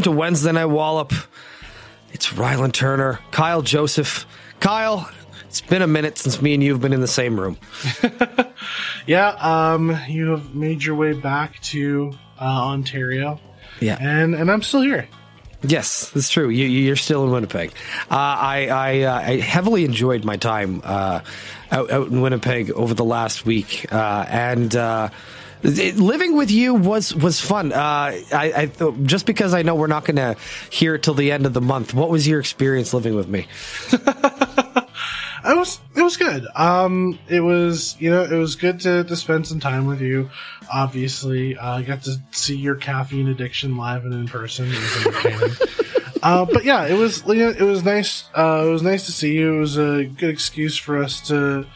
welcome to Wednesday Night Wallop. It's Rylan Turner, Kyle Joseph. Kyle, it's been a minute since me and you have been in the same room. Yeah, um, you have made your way back to uh, Ontario, Yeah. and and I'm still here. Yes, that's true. You, you're still in Winnipeg. Uh, I I, uh, I heavily enjoyed my time uh, out, out in Winnipeg over the last week, uh, and uh, living with you was was fun. Uh, I, I th- just because I know we're not going to hear it till the end of the month. What was your experience living with me? It was it was good. Um, it was you know it was good to, to spend some time with you. Obviously, uh, I got to see your caffeine addiction live and in person. It was uh, but yeah, it was you know, it was nice. Uh, it was nice to see you. It was a good excuse for us to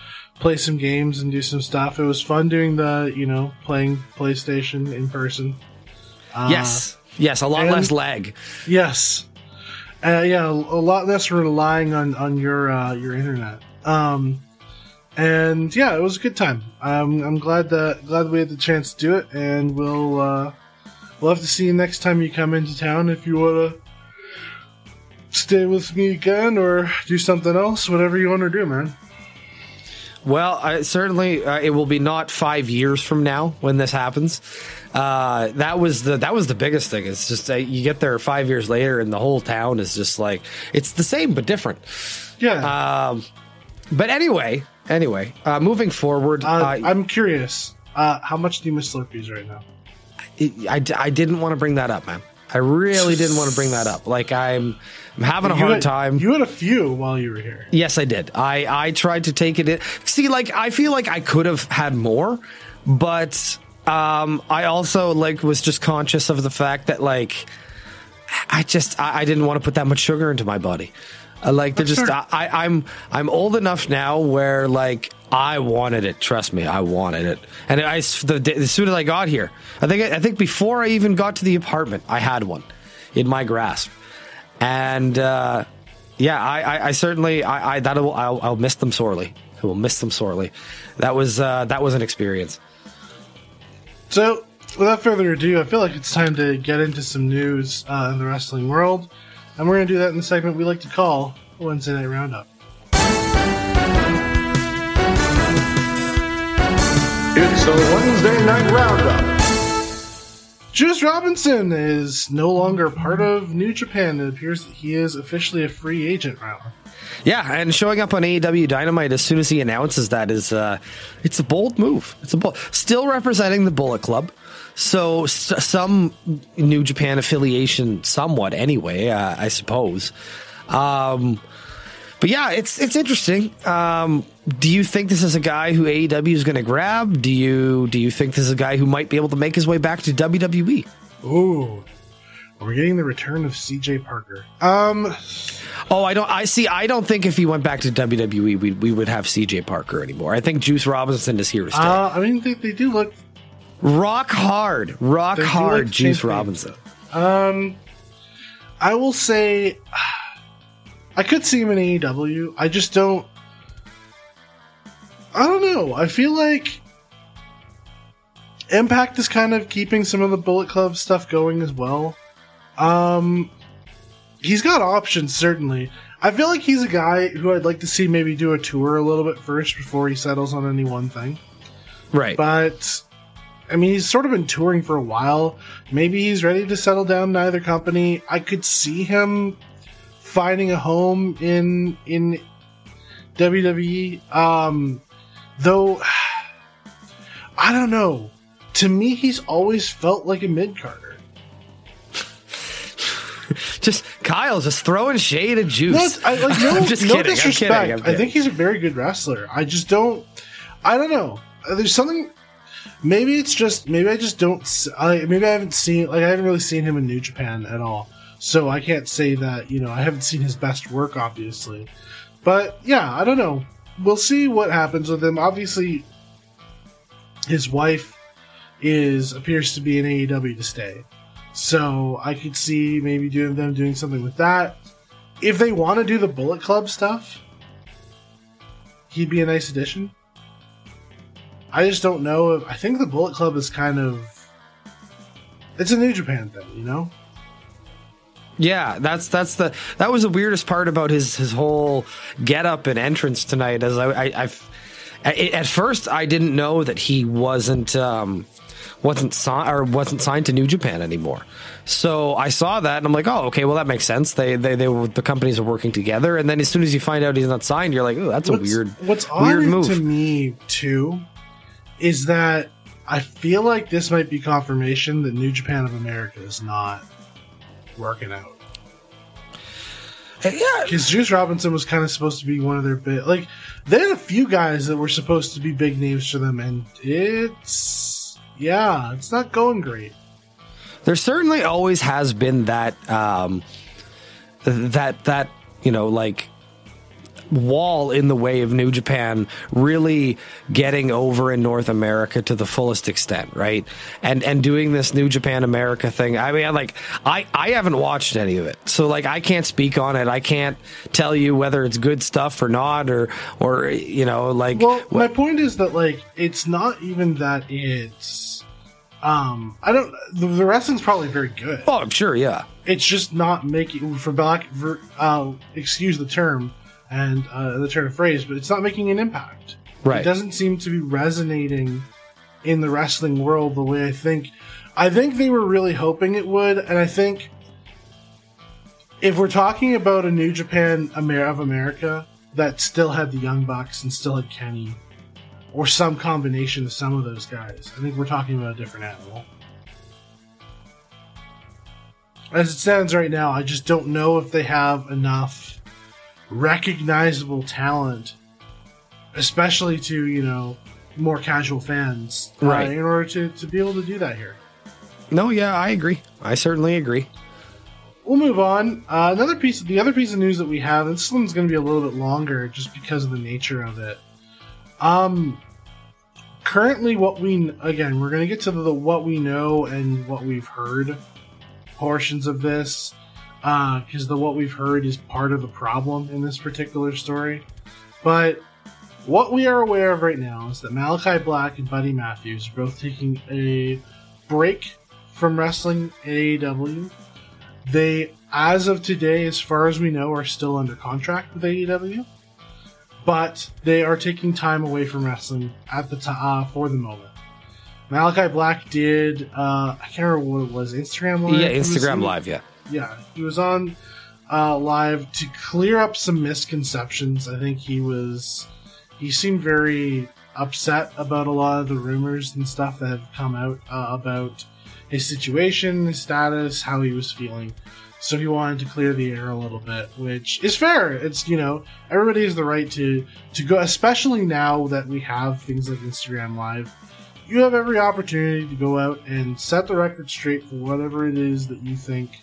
play some games and do some stuff. It was fun doing the you know playing PlayStation in person. Uh, yes, yes, a lot and- less lag. Yes. Uh, yeah, a lot less relying on on your uh, your internet. Um, and yeah, it was a good time. Um, I'm glad that glad we had the chance to do it, and we'll uh, we'll have to see you next time you come into town if you want to stay with me again or do something else, whatever you want to do, man. Well, I, certainly uh, it will be not five years from now when this happens. Uh, that was the that was the biggest thing. It's just uh, you get there five years later, and the whole town is just like it's the same but different. Yeah. Um, but anyway, anyway, uh, moving forward, uh, I'm curious. Uh, how much do you miss Slurpees right now? I, I didn't want to bring that up, man. I really didn't want to bring that up. Like I'm, I'm having a You hard had- time. You had a few while you were here. Yes, I did. I I tried to take it in. See, like I feel like I could have had more, but um, I also like was just conscious of the fact that like I just I, I didn't want to put that much sugar into my body. Uh, like they're That's just fair. I, I'm I'm old enough now where like I wanted it. Trust me, I wanted it. And I the, as soon as I got here, I think I think before I even got to the apartment, I had one in my grasp. And uh, yeah, I, I, I certainly I, I that'll I'll, I'll miss them sorely. I will miss them sorely. That was uh, that was an experience. So, without further ado, I feel like it's time to get into some news uh, in the wrestling world, and we're going to do that in the segment we like to call Wednesday Night Roundup. It's a Wednesday night roundup. Juice Robinson is no longer part of New Japan. It appears that he is officially a free agent now. Yeah, and showing up on AEW Dynamite as soon as he announces that is uh it's a bold move. It's a bold still representing the Bullet Club. So s- some New Japan affiliation somewhat anyway, uh, I suppose. Um but yeah, it's it's interesting. Um, do you think this is a guy who AEW is going to grab? Do you do you think this is a guy who might be able to make his way back to? WWE? Ooh. We're getting the return of CJ Parker. Um, Oh, I don't. I see. I don't think if he went back to WWE, we we would have CJ Parker anymore. I think Juice Robinson is here to stay. uh, I mean, they, they do look. rock hard, rock hard, like Juice. Robinson. Um, I will say, I could see him in AEW. I just don't. I don't know. I feel like Impact is kind of keeping some of the Bullet Club stuff going as well. Um, he's got options certainly. I feel like he's a guy who I'd like to see maybe do a tour a little bit first before he settles on any one thing. Right. But I mean, he's sort of been touring for a while. Maybe he's ready to settle down in either company. I could see him finding a home in in WWE. Um, though I don't know. To me, he's always felt like a mid carder. just Kyle just throwing shade at Juice. No, I, like, no, I'm just no kidding. I'm disrespect. kidding. I'm I think he's a very good wrestler. I just don't. I don't know. Uh, There's something. Maybe it's just. Maybe I just don't. I maybe I haven't seen. Like I haven't really seen him in New Japan at all. So I can't say that. You know, I haven't seen his best work, obviously. But yeah, I don't know. We'll see what happens with him. Obviously, his wife is appears to be in AEW to stay. So I could see maybe doing them doing something with that. If they want to do the Bullet Club stuff, he'd be a nice addition. I just don't know if I think the Bullet Club is kind of it's a New Japan thing, you know? Yeah, that's that's the that was the weirdest part about his his whole get up and entrance tonight. As I, I I've, at first I didn't know that he wasn't um, wasn't signed or wasn't signed to New Japan anymore. So I saw that and I'm like, oh, okay, well that makes sense. They they they were the companies are working together, and then as soon as you find out he's not signed, you're like, oh, that's what's, a weird What's weird move. to me too is that I feel like this might be confirmation that New Japan of America is not working out. Yeah, Because Juice Robinson was kind of supposed to be one of their big, like they had a few guys that were supposed to be big names for them, and it's yeah, it's not going great. there certainly always has been that um, that that you know like wall in the way of New Japan really getting over in North America to the fullest extent, right? And and doing this New Japan America thing. I mean, like I I haven't watched any of it, so like I can't speak on it. I can't tell you whether it's good stuff or not, or or you know like Well, my point is that like it's not even that it's um I don't the, the wrestling's probably very good. oh, I'm sure, yeah. It's just not making for black for, uh excuse the term and uh, the turn of phrase, but it's not making an impact. Right. It doesn't seem to be resonating in the wrestling world the way I think. I think they were really hoping it would, and I think if we're talking about a New Japan Amer- of America that still had the Young Bucks and still had Kenny, or some combination of some of those guys, I think we're talking about a different animal. As it stands right now, I just don't know if they have enough recognizable talent, especially to, you know, more casual fans, uh, Right. in order to, to be able to do that here. No, yeah, I agree. I certainly agree. We'll move on. Uh, another piece, the other piece of news that we have, and this one's going to be a little bit longer just because of the nature of it. Um, currently, what we again, we're going to get to the what we know and what we've heard portions of this, because the what we've heard is part of the problem in this particular story. But what we are aware of right now is that Malachi Black and Buddy Matthews are both taking a break from wrestling AEW. They, as of today, as far as we know, are still under contract with AEW, but they are taking time away from wrestling at the time uh, for the moment. Malachi Black did, uh, I can't remember what it was, Instagram Live. Yeah, Instagram Live, yeah. Yeah, he was on uh, live to clear up some misconceptions. I think he was he seemed very upset about a lot of the rumors and stuff that have come out uh, about his situation, his status, how he was feeling. So he wanted to clear the air a little bit, which is fair. It's you know everybody has the right to to go, especially now that we have things like Instagram Live. You have every opportunity to go out and set the record straight for whatever it is that you think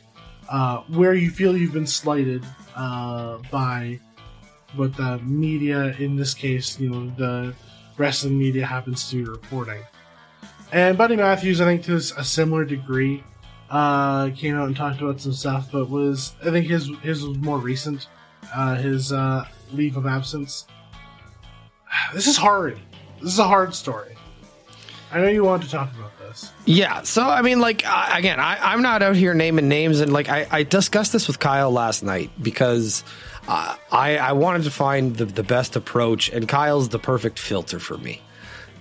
uh, where you feel you've been slighted uh, by what the media, in this case, you know, the wrestling media happens to be reporting. And Buddy Matthews, I think to a similar degree, uh, came out and talked about some stuff, but was I think his his was more recent, uh, his uh, leave of absence. This is hard. This is a hard story. I know you want to talk about this. Yeah. So, I mean, like, I, again, I, I'm not out here naming names. And, like, I, I discussed this with Kyle last night because uh, I, I wanted to find the, the best approach, and Kyle's the perfect filter for me.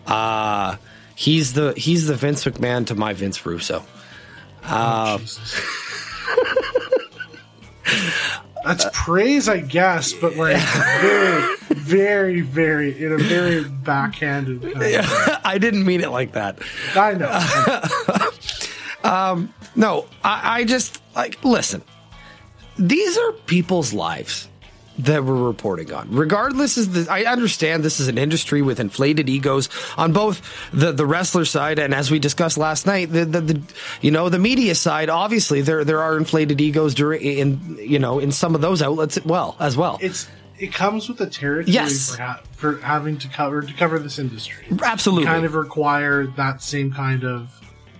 Uh, he's the he's the Vince McMahon to my Vince Russo. Oh, That's praise, I guess, but like very, very, very in a very backhanded kind of way. I didn't mean it like that. I know. Um, no, I, I just like listen. These are people's lives that we're reporting on. Regardless, is the I understand this is an industry with inflated egos on both the the wrestler side and as we discussed last night, the the, the you know the media side. Obviously, there there are inflated egos during in you know in some of those outlets as well as well. It's it comes with the territory Yes. for, ha- for having to cover to cover this industry. Absolutely. you kind of require that same kind of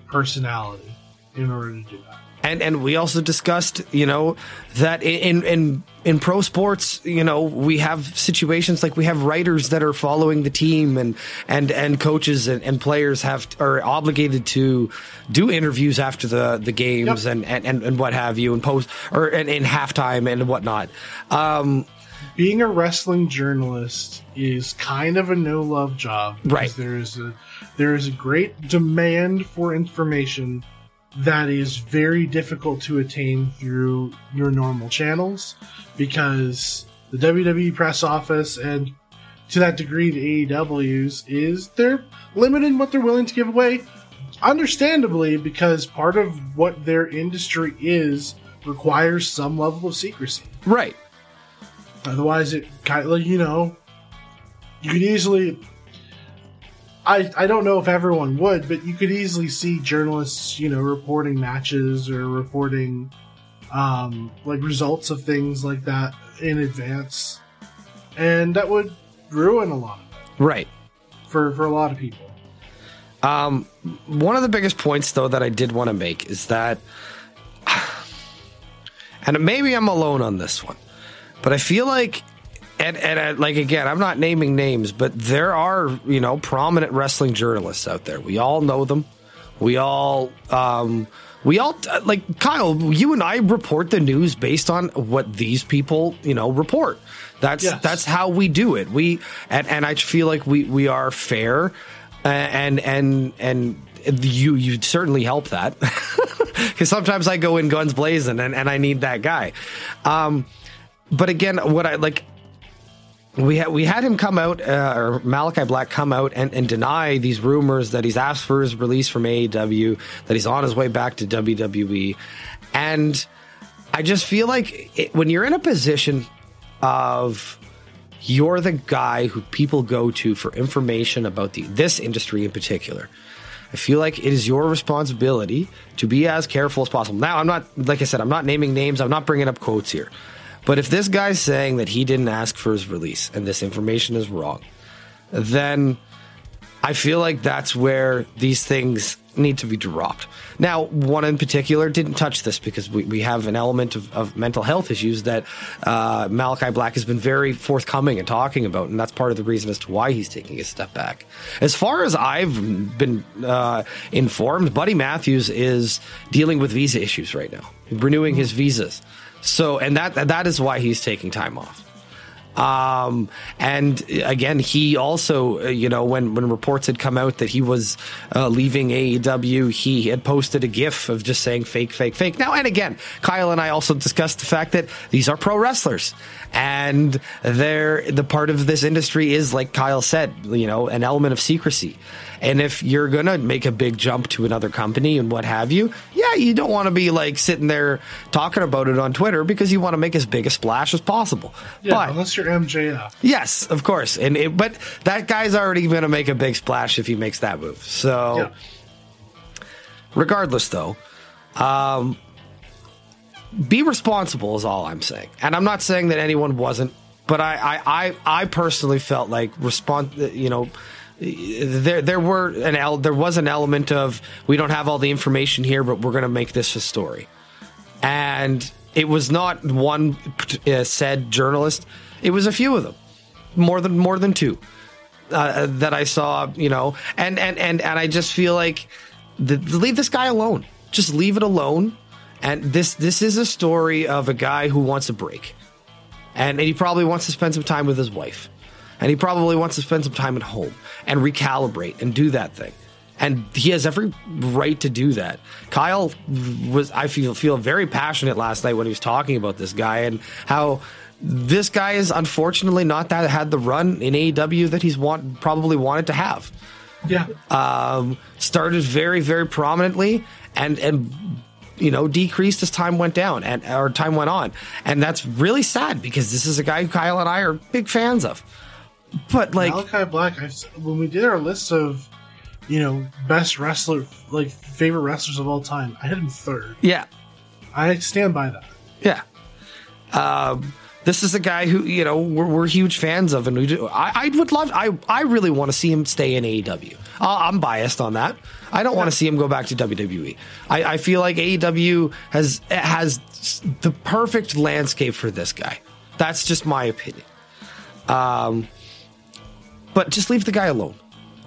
personality in order to do that. And and we also discussed, you know, that in in in pro sports, you know, we have situations like we have writers that are following the team, and and and coaches and, and players have are obligated to do interviews after the the games Yep. and, and and what have you, and post or and in halftime and whatnot. Um, being a wrestling journalist is kind of a no love job because Right. there is a there is a great demand for information that is very difficult to attain through your normal channels because the WWE press office and to that degree the AEW's is they're limited in what they're willing to give away understandably because part of what their industry is requires some level of secrecy right. Otherwise, it kind of, you know, you could easily. I, I don't know if everyone would, but you could easily see journalists, you know, reporting matches or reporting um, like results of things like that in advance, and that would ruin a lot of it Right. for for a lot of people. Um, one of the biggest points, though, that I did want to make is that, and maybe I'm alone on this one, but I feel like, and, and uh, like again, I'm not naming names, but there are you know prominent wrestling journalists out there. We all know them. We all, um, we all uh, like Kyle. You and I report the news based on what these people, you know, report. That's Yes. that's how we do it. We and and I feel like we we are fair, uh, and and and you you certainly help that because sometimes I go in guns blazing and, and I need that guy. Um, but again, what I like we had we had him come out uh, or Malachi Black come out and, and deny these rumors that he's asked for his release from AEW, that he's on his way back to WWE, and I just feel like it, when you're in a position of you're the guy who people go to for information about the this industry in particular. I feel like it is your responsibility to be as careful as possible. Now, I'm not, like I said, I'm not naming names. I'm not bringing up quotes here. But if this guy's saying that he didn't ask for his release and this information is wrong, then I feel like that's where these things need to be dropped. Now, one in particular didn't touch this because we, we have an element of, of mental health issues that uh, Malachi Black has been very forthcoming and talking about, and that's part of the reason as to why he's taking a step back. As far as I've been uh, informed, Buddy Matthews is dealing with visa issues right now, renewing his visas. So, and that that is why he's taking time off. Um, and again, he also, uh, you know, when, when reports had come out that he was uh, leaving AEW, he had posted a GIF of just saying fake, fake, fake. Now, and again, Kyle and I also discussed the fact that these are pro wrestlers, and they're the part of this industry is like Kyle said, you know, an element of secrecy. And if you're gonna make a big jump to another company and what have you, yeah, you don't want to be like sitting there talking about it on Twitter because you want to make as big a splash as possible. Yeah, but unless you're MJF. Yes, of course. And it, but that guy's already going to make a big splash if he makes that move. So, Yeah. regardless, though, um, be responsible is all I'm saying. And I'm not saying that anyone wasn't, but I, I, I, I personally felt like respond. You know, there there were an el- there was an element of we don't have all the information here, but we're going to make this a story. And it was not one uh, said journalist; it was a few of them, more than more than two uh, that I saw. You know, and and and and I just feel like the, leave this guy alone. Just leave it alone. And this this is a story of a guy who wants a break, and, and he probably wants to spend some time with his wife, and he probably wants to spend some time at home and recalibrate and do that thing. And he has every right to do that. Kyle was, I feel, feel very passionate last night when he was talking about this guy and how this guy is unfortunately not that had the run in AEW that he's want probably wanted to have Yeah. um, started very, very prominently and and you know decreased as time went down and or time went on, and that's really sad because this is a guy who Kyle and I are big fans of. But like, Malachi Black, I've, when we did our list of, you know, best wrestler, like favorite wrestlers of all time, I had him third. yeah, I stand by that. yeah. Um, This is a guy who you know we're, we're huge fans of, and we do. I, I would love. I I really want to see him stay in AEW. Uh, I'm biased on that. I don't want to see him go back to WWE. I, I feel like AEW has has the perfect landscape for this guy. That's just my opinion. Um, but just leave the guy alone.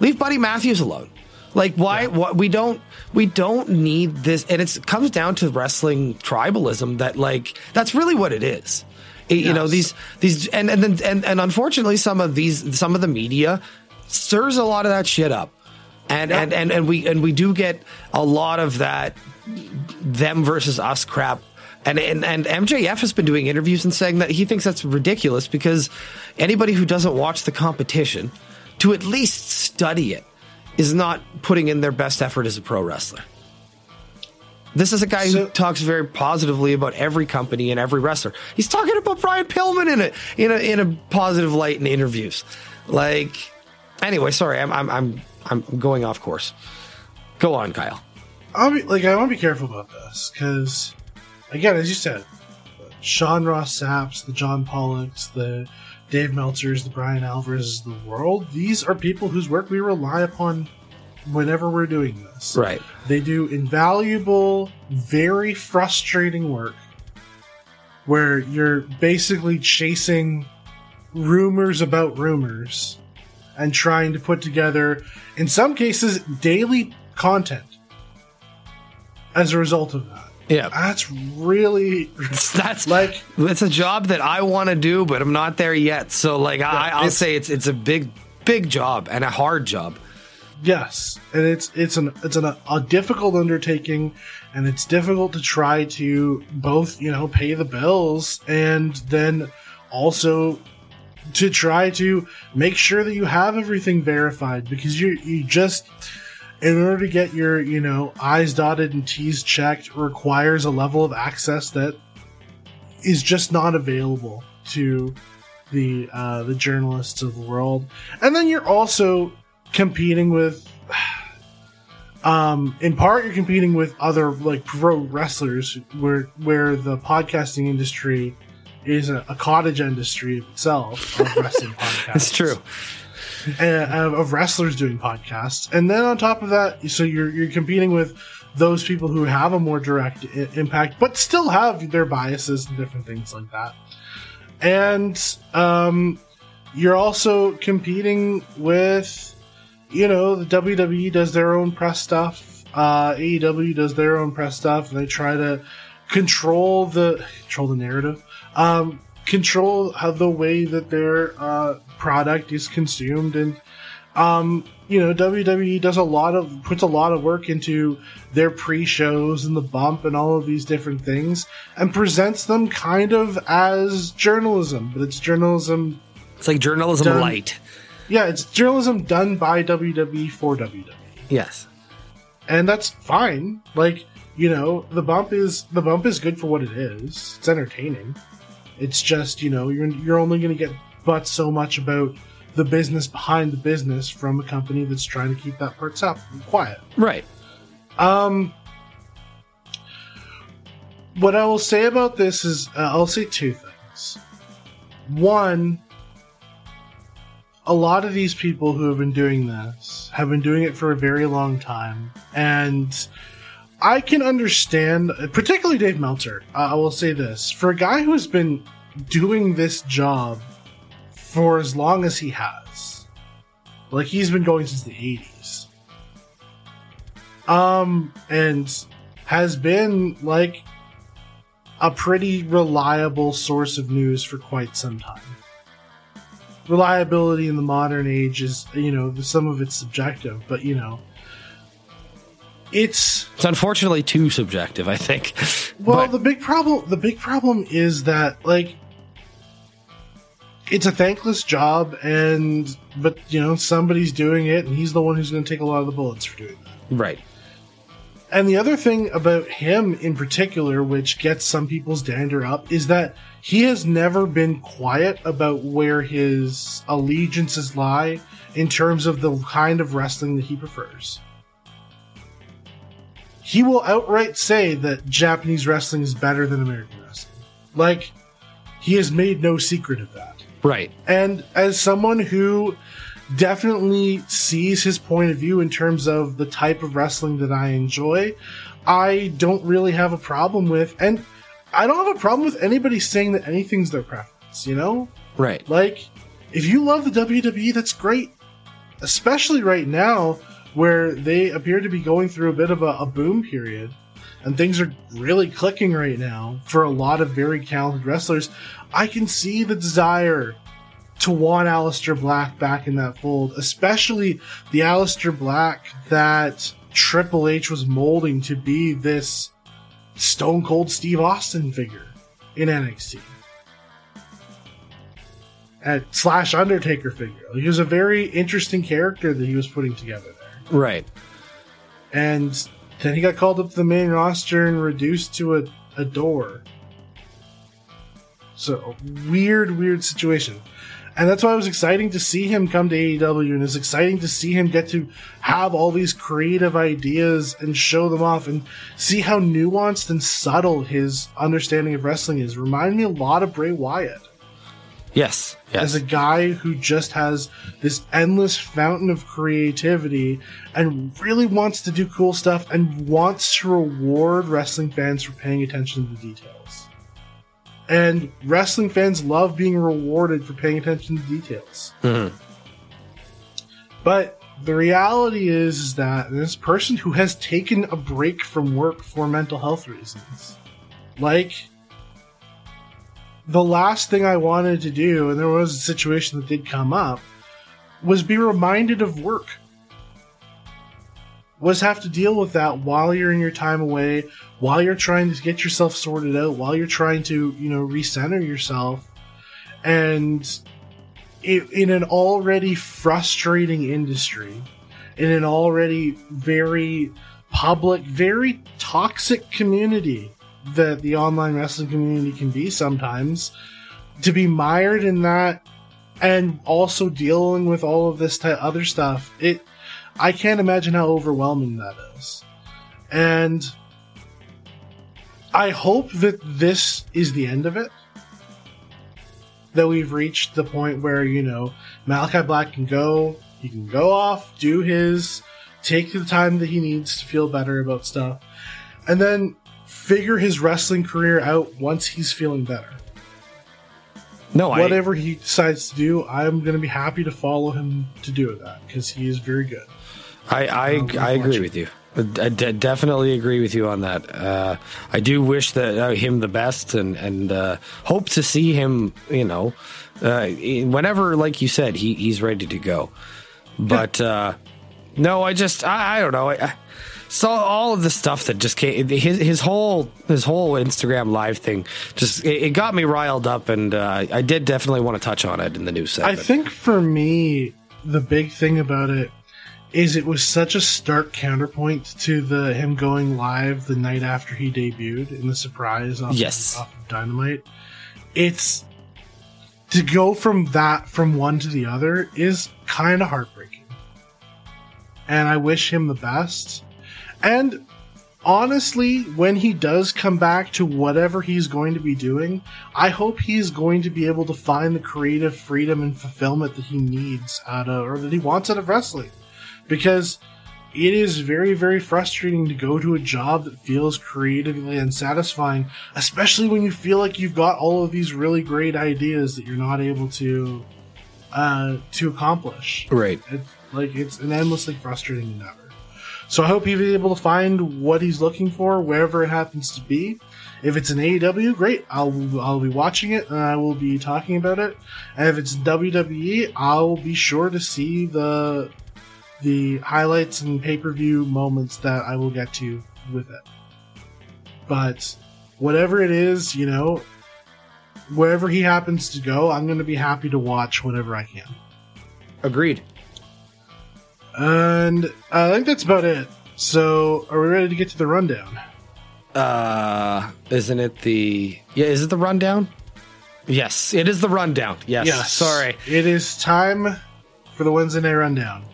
Leave Buddy Matthews alone. Like why? What we don't we don't need this, and it comes down to wrestling tribalism. That like that's really what it is. It- You know these these and and then and, and unfortunately some of these some of the media stirs a lot of that shit up, and and and and we and we do get a lot of that them versus us crap. And, and and MJF has been doing interviews and saying that he thinks that's ridiculous because anybody who doesn't watch the competition to at least study it is not putting in their best effort as a pro wrestler. This is a guy who talks very positively about every company and every wrestler. He's talking about Brian Pillman in a in a in a positive light in interviews. Like anyway, sorry, I'm I'm I'm I'm going off course. Go on, Kyle. I'll be like I want to be careful about this because, again, as you said, Sean Ross Sapps, the John Pollocks, the Dave Meltzers, the Bryan Alvarez the world. These are people whose work we rely upon whenever we're doing this. Right. They do invaluable, very frustrating work where you're basically chasing rumors about rumors and trying to put together, in some cases, daily content as a result of that. Yeah. That's really That's like it's a job that I want to do, but I'm not there yet. So like I, I'll say it's it's a big big job and a hard job. Yes, and it's it's an it's an, a difficult undertaking, and it's difficult to try to both you know pay the bills and then also to try to make sure that you have everything verified because you you just in order to get your you know i's dotted and t's checked requires a level of access that is just not available to the uh, the journalists of the world and then you're also competing with um in part you're competing with other like pro wrestlers where where the podcasting industry is a, a cottage industry itself of wrestling podcasts It's true. uh, of wrestlers doing podcasts, and then on top of that, so you're you're competing with those people who have a more direct I- impact, but still have their biases and different things like that. And um, you're also competing with, you know, the WWE does their own press stuff, uh, AEW does their own press stuff, and they try to control the control the narrative, um, control how the way that their uh, product is consumed, and um, you know WWE does a lot of puts a lot of work into their pre-shows and the bump and all of these different things, and presents them kind of as journalism, but it's journalism. It's like journalism Done. light. Yeah, it's journalism done by WWE for WWE Yes. and that's fine. Like you know, the bump is the bump is good for what it is. It's entertaining. It's just you know you're you're only going to get but so much about the business behind the business from a company that's trying to keep that part up quiet. Right. Um, what I will say about this is uh, I'll say two things. One, a lot of these people who have been doing this have been doing it for a very long time, and I can understand, particularly Dave Meltzer. Uh, I will say this: for a guy who's been doing this job for as long as he has, like he's been going since the '80s um and has been like a pretty reliable source of news for quite some time reliability in the modern age is you know some of it's subjective but you know it's It's unfortunately too subjective, I think. well But- the big problem the big problem is that like it's a thankless job and but you know somebody's doing it and he's the one who's going to take a lot of the bullets for doing that right. And the other thing about him in particular, which gets some people's dander up, is that he has never been quiet about where his allegiances lie in terms of the kind of wrestling that he prefers. He will outright say that Japanese wrestling is better than American wrestling. Like, he has made no secret of that. Right. And as someone who definitely sees his point of view in terms of the type of wrestling that I enjoy, I don't really have a problem with, and I don't have a problem with anybody saying that anything's their preference, you know? Right. Like, if you love the WWE, that's great. Especially right now, where they appear to be going through a bit of a, a boom period, and things are really clicking right now for a lot of very talented wrestlers. I can see the desire to want Aleister Black back in that fold, especially the Aleister Black that Triple H was molding to be this Stone Cold Steve Austin figure in NXT. At slash Undertaker figure. He was a very interesting character that he was putting together. Right. And then he got called up to the main roster and reduced to a, a door. So weird, weird situation. And that's why it was exciting to see him come to AEW and it's exciting to see him get to have all these creative ideas and show them off and see how nuanced and subtle his understanding of wrestling is. Remind me a lot of Bray Wyatt Yes. Yes. as a guy who just has this endless fountain of creativity and really wants to do cool stuff and wants to reward wrestling fans for paying attention to the details. And wrestling fans love being rewarded for paying attention to details. Mhm. But the reality is, is that this person who has taken a break from work for mental health reasons, like the last thing I wanted to do, and there was a situation that did come up, was be reminded of work. Was have to deal with that while you're in your time away, while you're trying to get yourself sorted out, while you're trying to, you know, recenter yourself. And in an already frustrating industry, in an already very public, very toxic community that the online wrestling community can be sometimes, to be mired in that and also dealing with all of this ty- other stuff, it I can't imagine how overwhelming that is. And I hope that this is the end of it. That we've reached the point where, you know, Malachi Black can go, he can go off, do his, take the time that he needs to feel better about stuff, and then figure his wrestling career out once he's feeling better. no, I, Whatever he decides to do, I'm going to be happy to follow him to do that because he is very good. I I, Um, I agree with you. I d- definitely agree with you on that. Uh, I do wish that uh, him the best, and and uh, hope to see him. You know, uh, whenever, like you said, he he's ready to go. But uh, no, I just I, I don't know. I, Saw all of the stuff that just came. His his whole his whole Instagram live thing just it, it got me riled up, and uh, I did definitely want to touch on it in the news segment. I think for me, the big thing about it is it was such a stark counterpoint to the him going live the night after he debuted in the surprise off, Yes. off of Dynamite. It's to go from that from one to the other is kind of heartbreaking. And I wish him the best. And honestly, when he does come back to whatever he's going to be doing, I hope he's going to be able to find the creative freedom and fulfillment that he needs out of, or that he wants out of wrestling. Because it is very, very frustrating to go to a job that feels creatively unsatisfying, especially when you feel like you've got all of these really great ideas that you're not able to, uh, to accomplish. right. It's like it's an endlessly frustrating endeavor. So I hope he's able to find what he's looking for wherever it happens to be. If it's an AEW, great. I'll I'll be watching it and I will be talking about it. And if it's WWE, I'll be sure to see the the highlights and pay per view moments that I will get to with it. But whatever it is, you know, wherever he happens to go, I'm going to be happy to watch whatever I can. Agreed. And I think that's about it. So, are we ready to get to the rundown? Uh, isn't it the yeah? Is it the rundown? Yes, it is the rundown. Yes. Sorry. It is time for the Wednesday night rundown.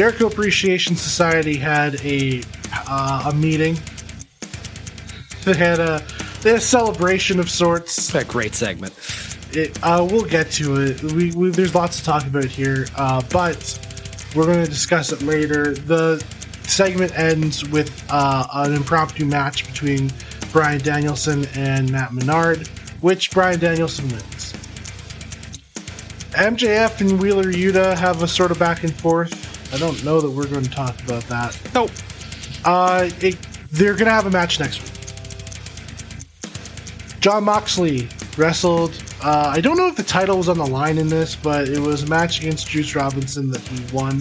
Jericho Appreciation Society had a uh, a meeting. They had a they had a celebration of sorts. That great segment. It, uh, we'll get to it. We, we there's lots to talk about here, uh, but we're going to discuss it later. The segment ends with uh, an impromptu match between Bryan Danielson and Matt Menard, which Bryan Danielson wins. MJF and Wheeler Yuta have a sort of back and forth. I don't know that we're going to talk about that. Nope. Uh, it, they're going to have a match next week. Jon Moxley wrestled. Uh, I don't know if the title was on the line in this, but it was a match against Juice Robinson that he won.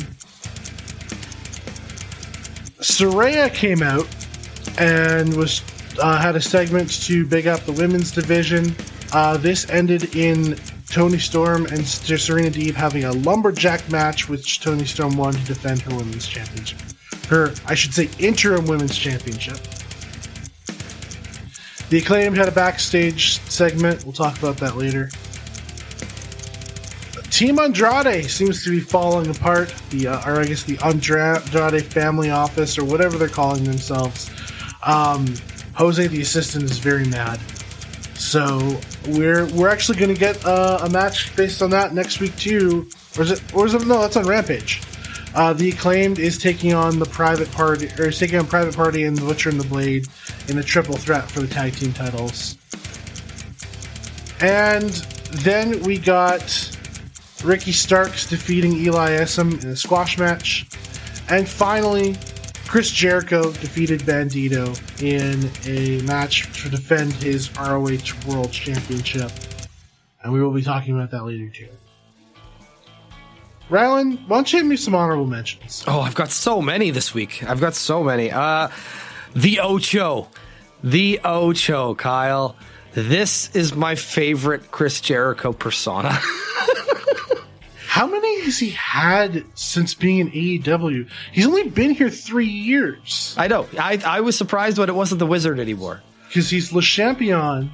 Saraya came out and was uh, had a segment to big up the women's division. Uh, this ended in Toni Storm and Serena Deeb having a lumberjack match, which Toni Storm won to defend her women's championship. Her, I should say, interim women's championship. The acclaimed had a backstage segment. We'll talk about that later. Team Andrade seems to be falling apart. The, uh, or I guess the Andrade family office, or whatever they're calling themselves. Um, Jose, the assistant, is very mad. So we're we're actually going to get uh, a match based on that next week too. Or is it? Or is it? No, that's on Rampage. Uh, the acclaimed is taking on the private party, or is taking on private party and the Butcher and the Blade in a triple threat for the tag team titles. And then we got Ricky Starks defeating Eli Isom in a squash match. And finally, Chris Jericho defeated Bandito in a match to defend his ROH World Championship. And we will be talking about that later too. Rylan, why don't you hit me some honorable mentions? Oh, I've got so many this week. I've got so many. Uh, the Ocho. The Ocho, Kyle. This is my favorite Chris Jericho persona. How many has he had since being in AEW? He's only been here three years. I know. I, I was surprised when it wasn't the Wizard anymore. Because he's Le Champion,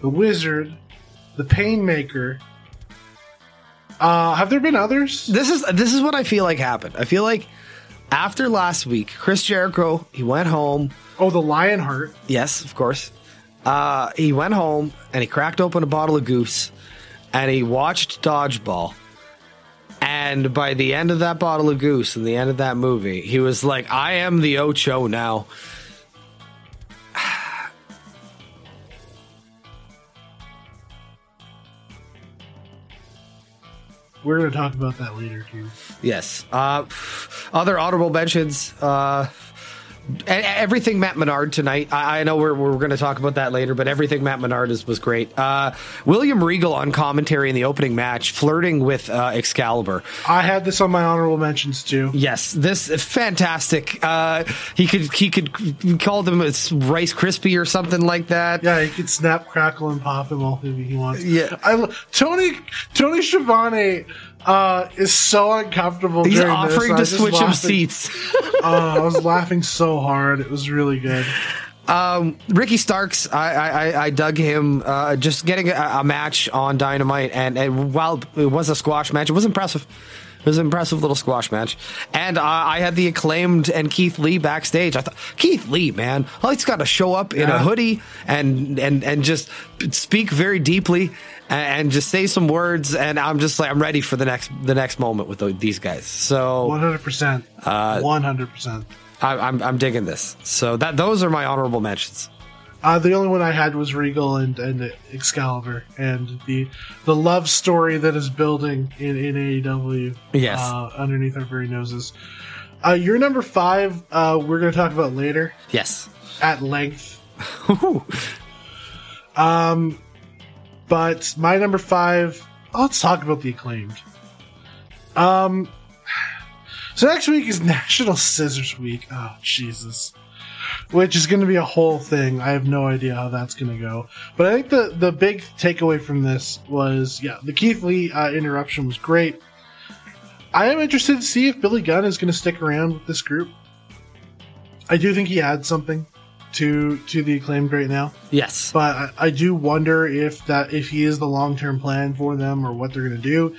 the Wizard, the Painmaker. Uh, have there been others? This is this is what I feel like happened. I feel like after last week, Chris Jericho he went home. Oh, the Lionheart. Yes, of course. Uh, he went home and he cracked open a bottle of goose, and he watched Dodgeball. And by the end of that bottle of goose and the end of that movie, he was like, "I am the Ocho now." We're going to talk about that later too. Yes. Uh, other honorable mentions. Uh, everything Matt Menard tonight. I, I know we're, we're going to talk about that later, but everything Matt Menard is, was great. Uh, William Regal on commentary in the opening match, flirting with uh, Excalibur. I had this on my honorable mentions too. Yes, this is fantastic. Uh, he could he could him as Rice Crispy or something like that. Yeah, he could snap, crackle, and pop him all if he wants. Yeah. I Tony Tony Schiavone uh, is so uncomfortable. He's during offering this. to switch him seats. Uh, I was laughing so hard. It was really good. Um, Ricky Starks, I, I, I dug him uh, just getting a, a match on Dynamite, and, and while it was a squash match, it was impressive. It was an impressive little squash match, and uh, I had the acclaimed and Keith Lee backstage. I thought Keith Lee, man, all he's got to show up in a hoodie and and and just speak very deeply and, just say some words, and I'm just like I'm ready for the next the next moment with the, these guys. So One hundred percent. Uh, One hundred percent. I, I'm I'm digging this. So that those are my honorable mentions. Uh, the only one I had was Regal and, and Excalibur and the the love story that is building in, in AEW. Yes. Uh, underneath our very noses. Uh, your number five, uh, we're going to talk about later Yes. at length. Um, but my number five, let's talk about the acclaimed. Um, so next week is National Scissors Week. Oh Jesus, which is going to be a whole thing. I have no idea how that's going to go. But I think the the big takeaway from this was, yeah, the Keith Lee uh, interruption was great. I am interested to see if Billy Gunn is going to stick around with this group. I do think he adds something to to the acclaimed right now Yes. but I, I do wonder if that if he is the long term plan for them or what they're going to do.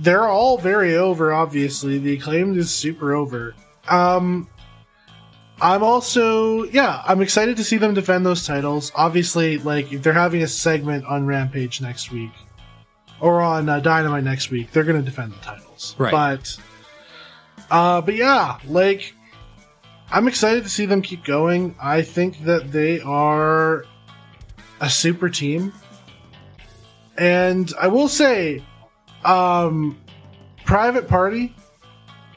they're all very over. Obviously, the acclaimed is super over. Um, I'm also yeah, I'm excited to see them defend those titles. Obviously, like if they're having a segment on Rampage next week or on uh, Dynamite next week, they're going to defend the titles. Right. But uh, but yeah, like I'm excited to see them keep going. I think that they are a super team. And I will say, um, Private Party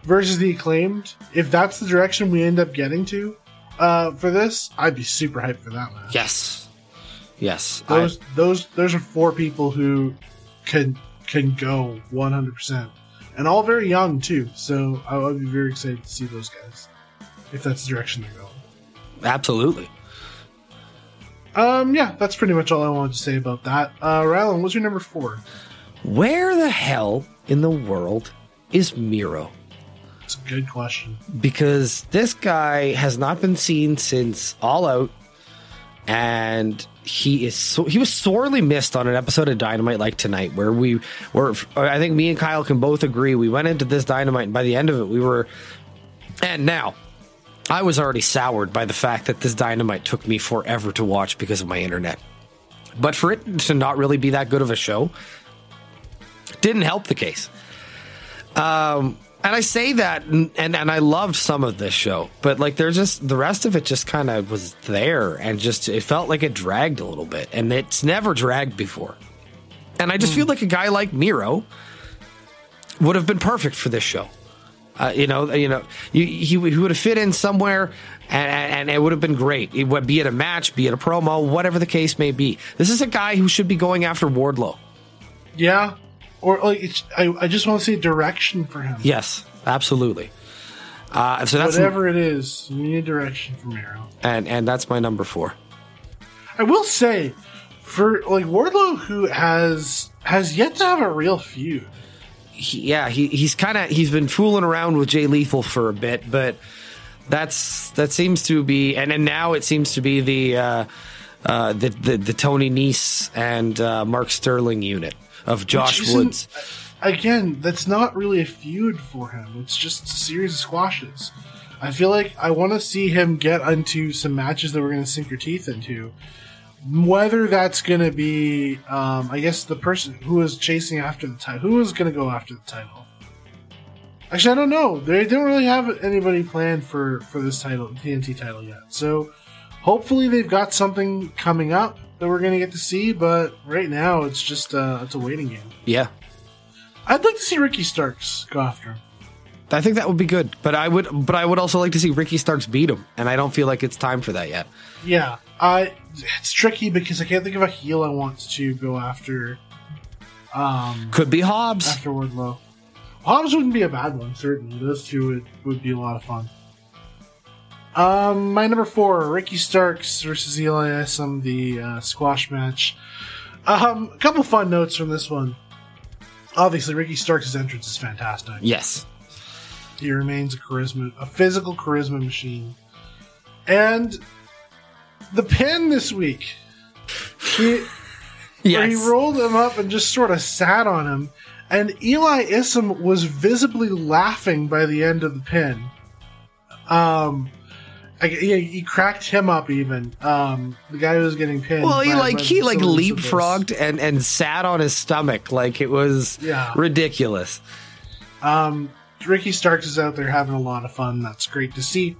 versus the Acclaimed, if that's the direction we end up getting to uh, for this, I'd be super hyped for that match. Yes. Yes. I- Those those those are four people who can can go 100%. And all very young too. So I would be very excited to see those guys if that's the direction they're going. absolutely. Um, yeah, that's pretty much all I wanted to say about that. Uh, Rylan, what's your number four? Where the hell in the world is Miro? Good question. because this guy has not been seen since All Out, and he is so, he was sorely missed on an episode of Dynamite like tonight, where we were. I think me and Kyle can both agree we went into this Dynamite, and by the end of it, we were. And now, I was already soured by the fact that this Dynamite took me forever to watch because of my internet. But for it to not really be that good of a show, didn't help the case. Um, and I say that, and, and and I loved some of this show, but like there's just the rest of it just kind of was there, and just it felt like it dragged a little bit, and it's never dragged before. And I just feel like a guy like Miro would have been perfect for this show. Uh, you know, you know, he, he, he would have fit in somewhere, and, and it would have been great. It would be it a match, be it a promo, whatever the case may be. This is a guy who should be going after Wardlow. Yeah, or like it's, I, I just want to see direction for him. Yes, absolutely. Uh, so that's Whatever it is, you need direction from Arrow. and and that's my number four. I will say, for like Wardlow, who has has yet to have a real feud. He, yeah, he he's kind of he's been fooling around with Jay Lethal for a bit, but that's that seems to be and and now it seems to be the uh, uh, the, the the Tony Nese and uh, Mark Sterling unit of Josh Woods. Again, that's not really a feud for him. It's just a series of squashes. I feel like I want to see him get into some matches that we're going to sink your teeth into. Whether that's going to be, um, I guess, the person who is chasing after the title. Who is going to go after the title? Actually, I don't know. They don't really have anybody planned for for this title, TNT title yet. So hopefully they've got something coming up that we're going to get to see. But right now, it's just uh, it's a waiting game. Yeah, I'd like to see Ricky Starks go after him. I think that would be good. But I would but I would also like to see Ricky Starks beat him, and I don't feel like it's time for that yet. Yeah, I it's tricky because I can't think of a heel I want to go after. Um, Could be Hobbs. after Wardlow, Hobbs wouldn't be a bad one. Certainly, those two would would be a lot of fun. Um, my number four, Ricky Starks versus Eli Isom, the uh, squash match. Um, a couple fun notes from this one. Obviously, Ricky Starks' entrance is fantastic. Yes. He remains a charisma, a physical charisma machine. And the pin this week, he, where he rolled him up and just sort of sat on him, and Eli Isom was visibly laughing by the end of the pin. Um, I, he, he cracked him up even. Um, the guy who was getting pinned. Well, he by- like by he like some of the symbols. leapfrogged and and sat on his stomach like it was Yeah. ridiculous. Um, Ricky Starks is out there having a lot of fun. That's great to see.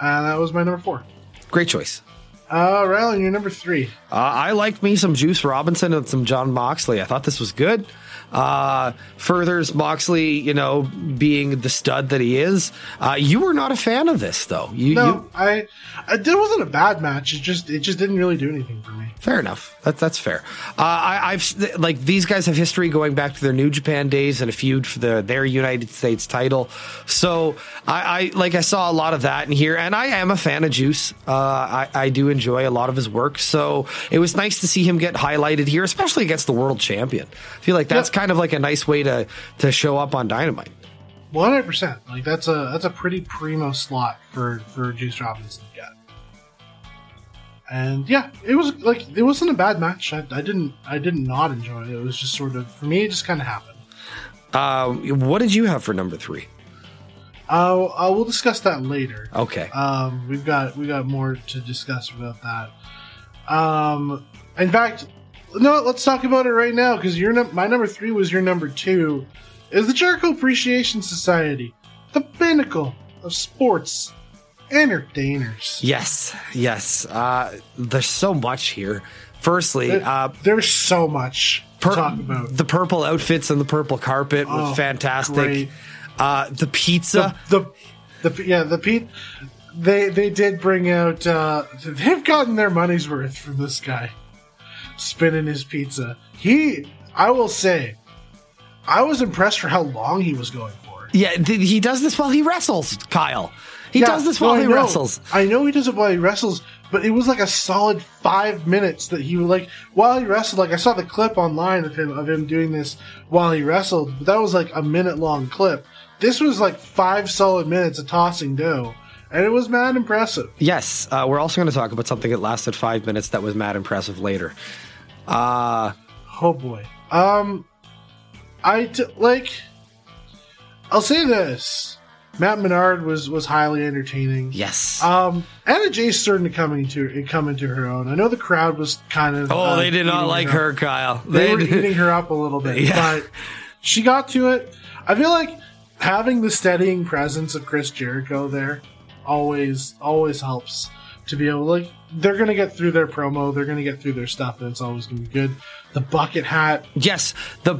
And that was my number four. Great choice. Uh, Rylan, you're number three. Uh, I liked me some Juice Robinson and some Jon Moxley. I thought this was good. Uh, furthers Moxley, you know, being the stud that he is. Uh, you were not a fan of this, though. You, No, you I, I. It wasn't a bad match. It just, it just didn't really do anything for me. fair enough. That's that's fair. Uh, I, I've like these guys have history going back to their New Japan days and a feud for the their United States title. So I, I like I saw a lot of that in here, and I am a fan of Juice. Uh, I, I do enjoy a lot of his work. So it was nice to see him get highlighted here, especially against the world champion. I feel like that's Yep. kind of like a nice way to to show up on Dynamite. One hundred percent. Like that's a that's a pretty primo slot for for Juice Robinson to get. And yeah, it was like it wasn't a bad match. I, I didn't I did not enjoy it. It was just sort of for me, it just kind of happened. Uh, what did you have for number three? Uh, uh, we'll discuss that later. Okay. Um, we've got we got more to discuss about that. Um, in fact, no, let's talk about it right now because your num- my number three was your number two. Is the Jericho Appreciation Society, the pinnacle of sports entertainers? yes, yes. Uh, there's so much here. Firstly, uh, There's so much to talk about. the purple outfits and the purple carpet Oh, were fantastic. Uh, the pizza. the, the the yeah the Pete they they did bring out uh they've gotten their money's worth from this guy spinning his pizza he i will say i was impressed for how long he was going for yeah, th- he does this while he wrestles, Kyle. He Yeah, does this while I he wrestles. i know he does it while he wrestles but it was like a solid five minutes that he was like while he wrestled like i saw the clip online of him of him doing this while he wrestled but that was like a minute long clip this was like five solid minutes of tossing dough and it was mad impressive Yes, uh, we're also going to talk about something that lasted five minutes that was mad impressive later. Uh, Oh boy. Um, I t- like. I'll say this: Matt Menard was was highly entertaining. yes. Um, Anna Jay's starting to come into come into her own. I know the crowd was kind of. oh, uh, they did not like up. her, Kyle. They, were did- eating her up a little bit, Yeah. but she got to it. I feel like having the steadying presence of Chris Jericho there always always helps to be able like they're gonna get through their promo, they're gonna get through their stuff, and it's always gonna be good. The bucket hat, Yes, the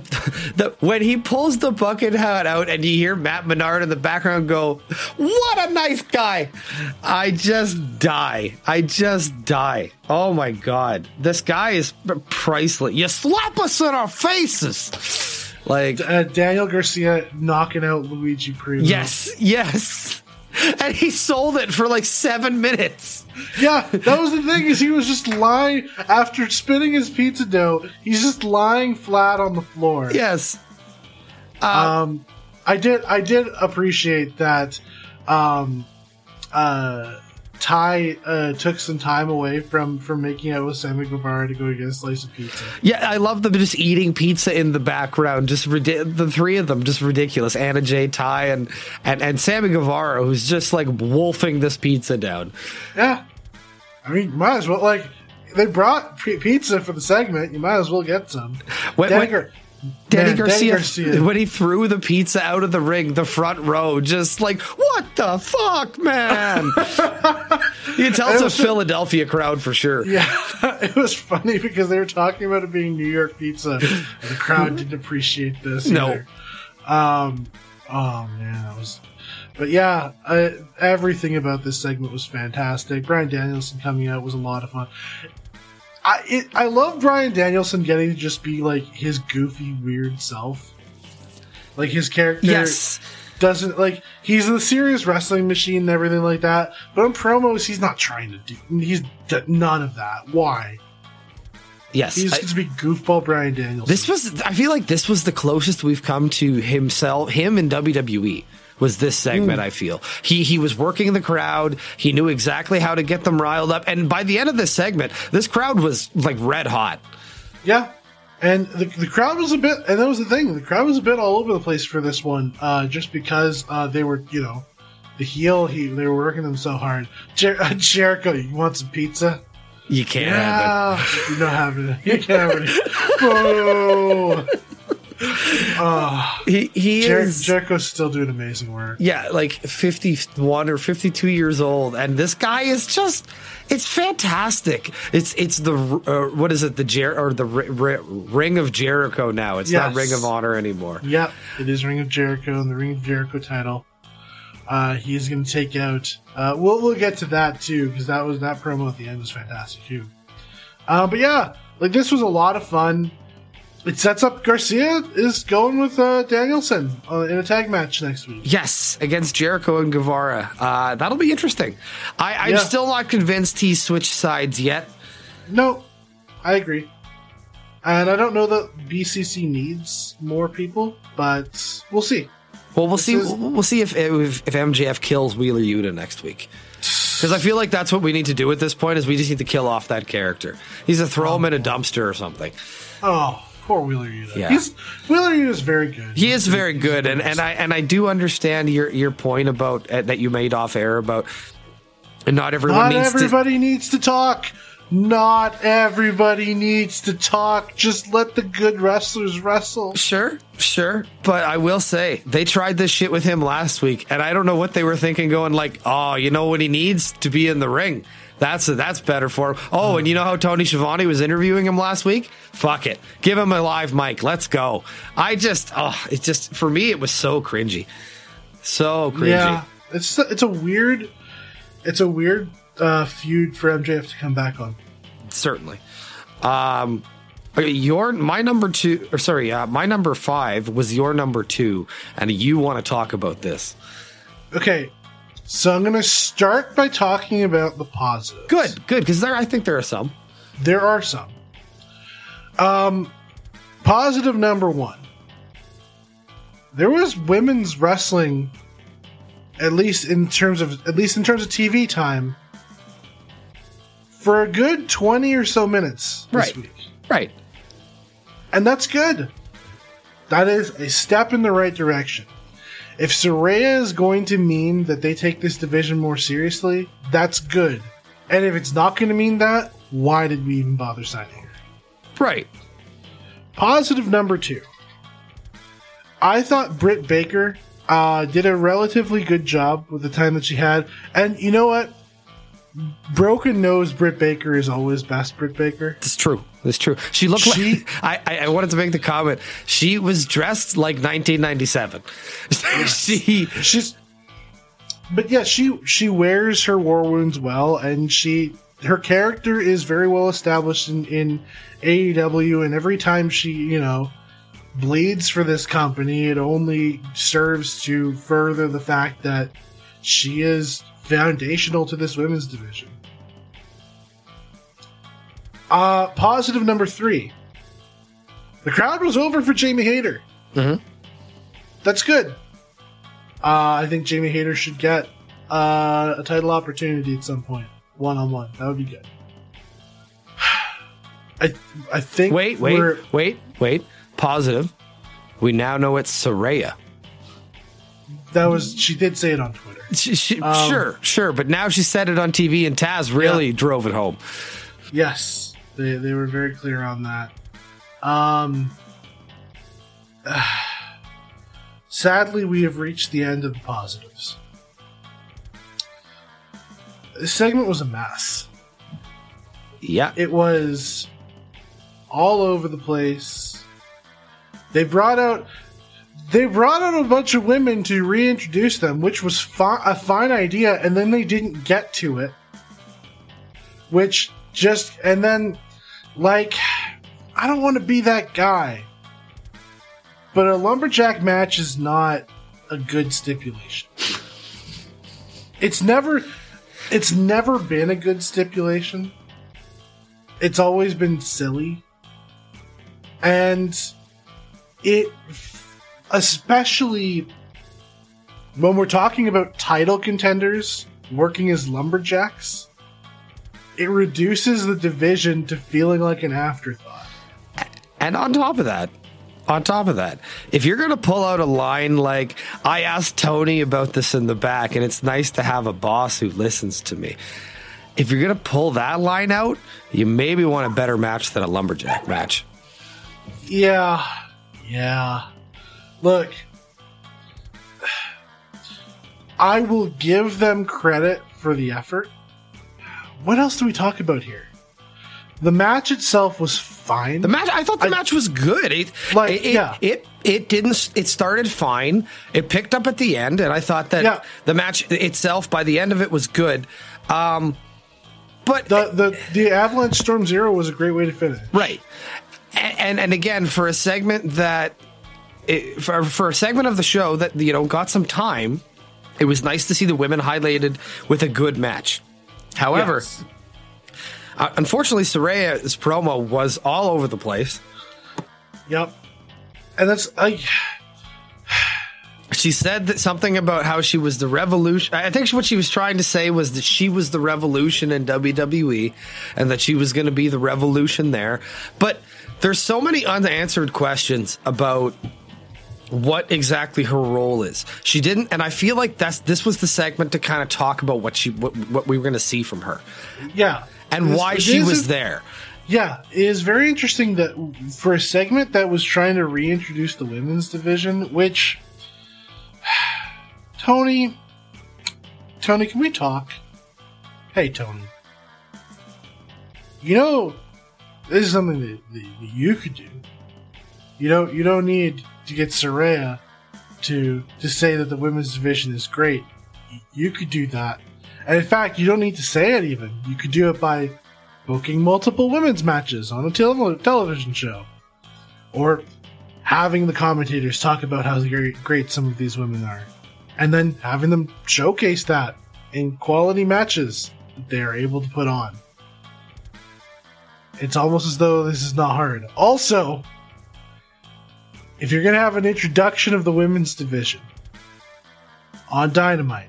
the when he pulls the bucket hat out and you hear Matt Menard in the background go, "What a nice guy!" I just die. I just die. Oh my god, this guy is priceless. You slap us in our faces, like uh, Daniel Garcia knocking out Luigi Primo. yes, yes. And he sold it for like seven minutes. yeah, that was the thing is he was just lying after spinning his pizza dough. He's just lying flat on the floor. Yes. Um, I did I did appreciate that. Um, uh, Tay uh, took some time away from from making out with Sammy Guevara to go get a slice of pizza. Yeah, I love them just eating pizza in the background. Just ridi- the three of them, just ridiculous. Anna Jay, Tay, and and and Sammy Guevara, who's just like wolfing this pizza down. Yeah, I mean, might as well like they brought pizza for the segment. You might as well get some. When- Gar- Danny Man, Garcia, Garcia. when he threw the pizza out of the ring, the front row, just like, what the fuck, man? you tell it's It a was- Philadelphia crowd for sure. Yeah, it was funny because they were talking about it being New York pizza. and the crowd didn't appreciate this. No. either. Um. Oh man, that was. But yeah, uh, everything about this segment was fantastic. Bryan Danielson coming out was a lot of fun. I it, I love Bryan Danielson getting to just be like his goofy, weird self. Like his character Yes. doesn't like he's a serious wrestling machine and everything like that. But in promos, he's not trying to do. He's d- none of that. Why? Yes. He's I- just be goofball Bryan Danielson. This was I feel like this was the closest we've come to himself him in WWE was this segment I feel. He he was working the crowd, he knew exactly how to get them riled up and by the end of this segment this crowd was like red hot. yeah. And the, the crowd was a bit, and that was the thing. The crowd was a bit all over the place for this one, uh, just because uh, they were, you know, the heel. He they were working them so hard. Jer- uh, Jericho, you want some pizza? You can't have it. You're not having it. You can't have it. Boo! He he Jer- is Jericho's still doing amazing work. yeah, like 51 or 52 years old and this guy is just it's fantastic. It's it's the uh, what is it the Jer- or the ri- ri- Ring of Jericho now. It's not Ring of Honor anymore. Yep, it is Ring of Jericho and the Ring of Jericho title. Uh, is going to take out. Uh, we'll we'll get to that too because that was that promo at the end was fantastic too. Uh, but yeah, like this was a lot of fun. It sets up Garcia is going with uh, Danielson uh, in a tag match next week. Yes, against Jericho and Guevara. Uh, that'll be interesting. I, I'm Yeah. still not convinced he switched sides yet. No, I agree, and I don't know that BCC needs more people, but we'll see. Well, we'll see. is- We'll see if, if if MJF kills Wheeler Yuta next week. Because I feel like that's what we need to do at this point. Is we just need to kill off that character. He's to throw him in a dumpster or something. Oh, Poor Wheeler Yuta. Yeah. He's Wheeler Yuta is very good. He is very good, and, and I and I do understand your your point about uh, that you made off air about not everyone Not needs everybody needs to talk. Not everybody needs to talk. Just let the good wrestlers wrestle. Sure, sure, but I will say they tried this shit with him last week, and I don't know what they were thinking. Going like, oh, you know what he needs to be in the ring. That's that's better for him. Oh, and you know how Tony Schiavone was interviewing him last week? Fuck it, give him a live mic. Let's go. I just, oh, it just for me, it was so cringy, so cringy. Yeah, it's it's a weird, it's a weird uh, feud for MJF to come back on. certainly. Um, your my number two, or sorry, uh, my number five was your number two, and you want to talk about this? Okay, so I'm gonna start by talking about the positives. Good, good, because there I think there are some. There are some. Um, positive number one. There was women's wrestling, at least in terms of at least in terms of TV time, for a good twenty or so minutes this Right. week, Right. and that's good. That is a step in the right direction. If Saraya is going to mean that they take this division more seriously, that's good. And if it's not going to mean that, why did we even bother signing her? Right. Positive number two. I thought Britt Baker uh, did a relatively good job with the time that she had. And you know what? Broken nose Britt Baker is always best Britt Baker. It's true. It's true. She looked She- like I, I. I wanted to make the comment. She was dressed like 1997. she. She's But yeah, she she wears her war wounds well and she her character is very well established in, in AEW and every time she, you know, bleeds for this company, it only serves to further the fact that she is foundational to this women's division. Uh, positive number three. The crowd was over for Jamie Hayter. Mhm. That's good. Uh, I think Jamie Hayter should get uh, a title opportunity at some point. one on one. That would be good. I I think Wait, wait, wait, wait. Positive. We now know it's Saraya. that was she did say it on Twitter. She, she, Um, sure, sure, but now she said it on TV, and Taz really Yeah. drove it home. Yes, they they were very clear on that. Um, sadly, we have reached the end of the positives. This segment was a mess. Yeah, It was all over the place. They brought out they brought out a bunch of women to reintroduce them, which was fi- a fine idea, and then they didn't get to it. Which just and then like I don't want to be that guy. But a lumberjack match is not a good stipulation. It's never it's never been a good stipulation it's always been silly and it especially when we're talking about title contenders working as lumberjacks it reduces the division to feeling like an afterthought and on top of that, on top of that, if you're going to pull out a line like, I asked Tony about this in the back, and it's nice to have a boss who listens to me. If you're going to pull that line out, you maybe want a better match than a lumberjack match. yeah yeah look i will give them credit for the effort what else do we talk about here the match itself was fine The match, I thought the I- match was good. It, Like, it, it, yeah. it, it didn't. It started fine. It picked up at the end, and I thought that Yeah. the match itself, by the end of it, was good. Um, but the the the Avalanche Storm Zero was a great way to finish. Right. And, and and again, for a segment that it, for for a segment of the show that you know got some time, it was nice to see the women highlighted with a good match. However, Yes. uh, unfortunately, Saraya's promo was all over the place. Yep. And that's like She said that something about how she was the revolution. I think what she was trying to say was that she was the revolution in WWE and that she was going to be the revolution there. But There's so many unanswered questions about what exactly her role is. She didn't, and I feel like that's this was the segment to kind of talk about what she what, what we were going to see from her Yeah. and This- why she was there. Yeah, it is very interesting that for a segment that was trying to reintroduce the women's division, which Tony, Tony, can we talk? Hey, Tony. You know, this is something that, that you could do. You don't. You don't need to get Saraya to to say that the women's division is great. You could do that, and in fact, you don't need to say it. Even you could do it by booking multiple women's matches on a tel- television show, or having the commentators talk about how great, great some of these women are, and then having them showcase that in quality matches that they are able to put on. It's almost as though this is not hard. Also, if you're going to have an introduction of the women's division on Dynamite,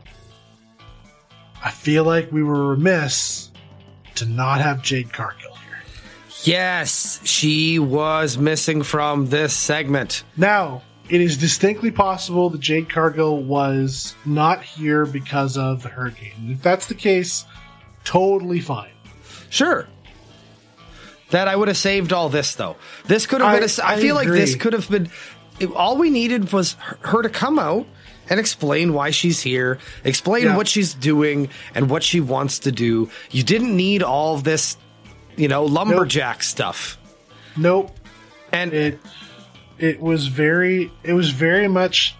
I feel like we were remiss to not have Jade Cargill here. Yes, she was missing from this segment. Now, it is distinctly possible that Jade Cargill was not here because of the hurricane. If that's the case, totally fine. Sure. That I would have saved all this though. This could have been. A, I I feel like this could have been. it- all we needed was her- to come out and explain why she's here, explain Yeah. what she's doing and what she wants to do. You didn't need all of this, you know, lumberjack stuff. Nope. And it it was very it was very much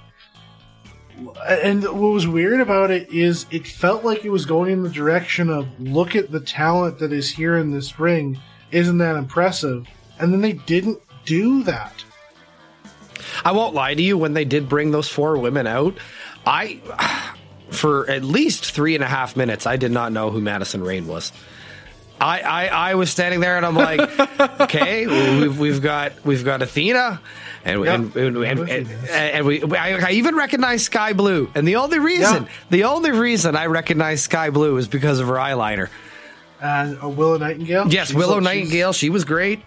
and what was weird about it is it felt like it was going in the direction of look at the talent that is here in this ring isn't that impressive and then they didn't do that I won't lie to you, when they did bring those four women out, I, for at least three and a half minutes, I did not know who Madison Rayne was. I, I, I was standing there and I'm like, okay, we've, we've got we've got Athena, and Yeah. and, and, and, and, and we I, I even recognize Skye Blue, and the only reason Yeah. the only reason I recognize Skye Blue is because of her eyeliner. And uh, Willow Nightingale Yes, she's- Willow she's- Nightingale, she was great.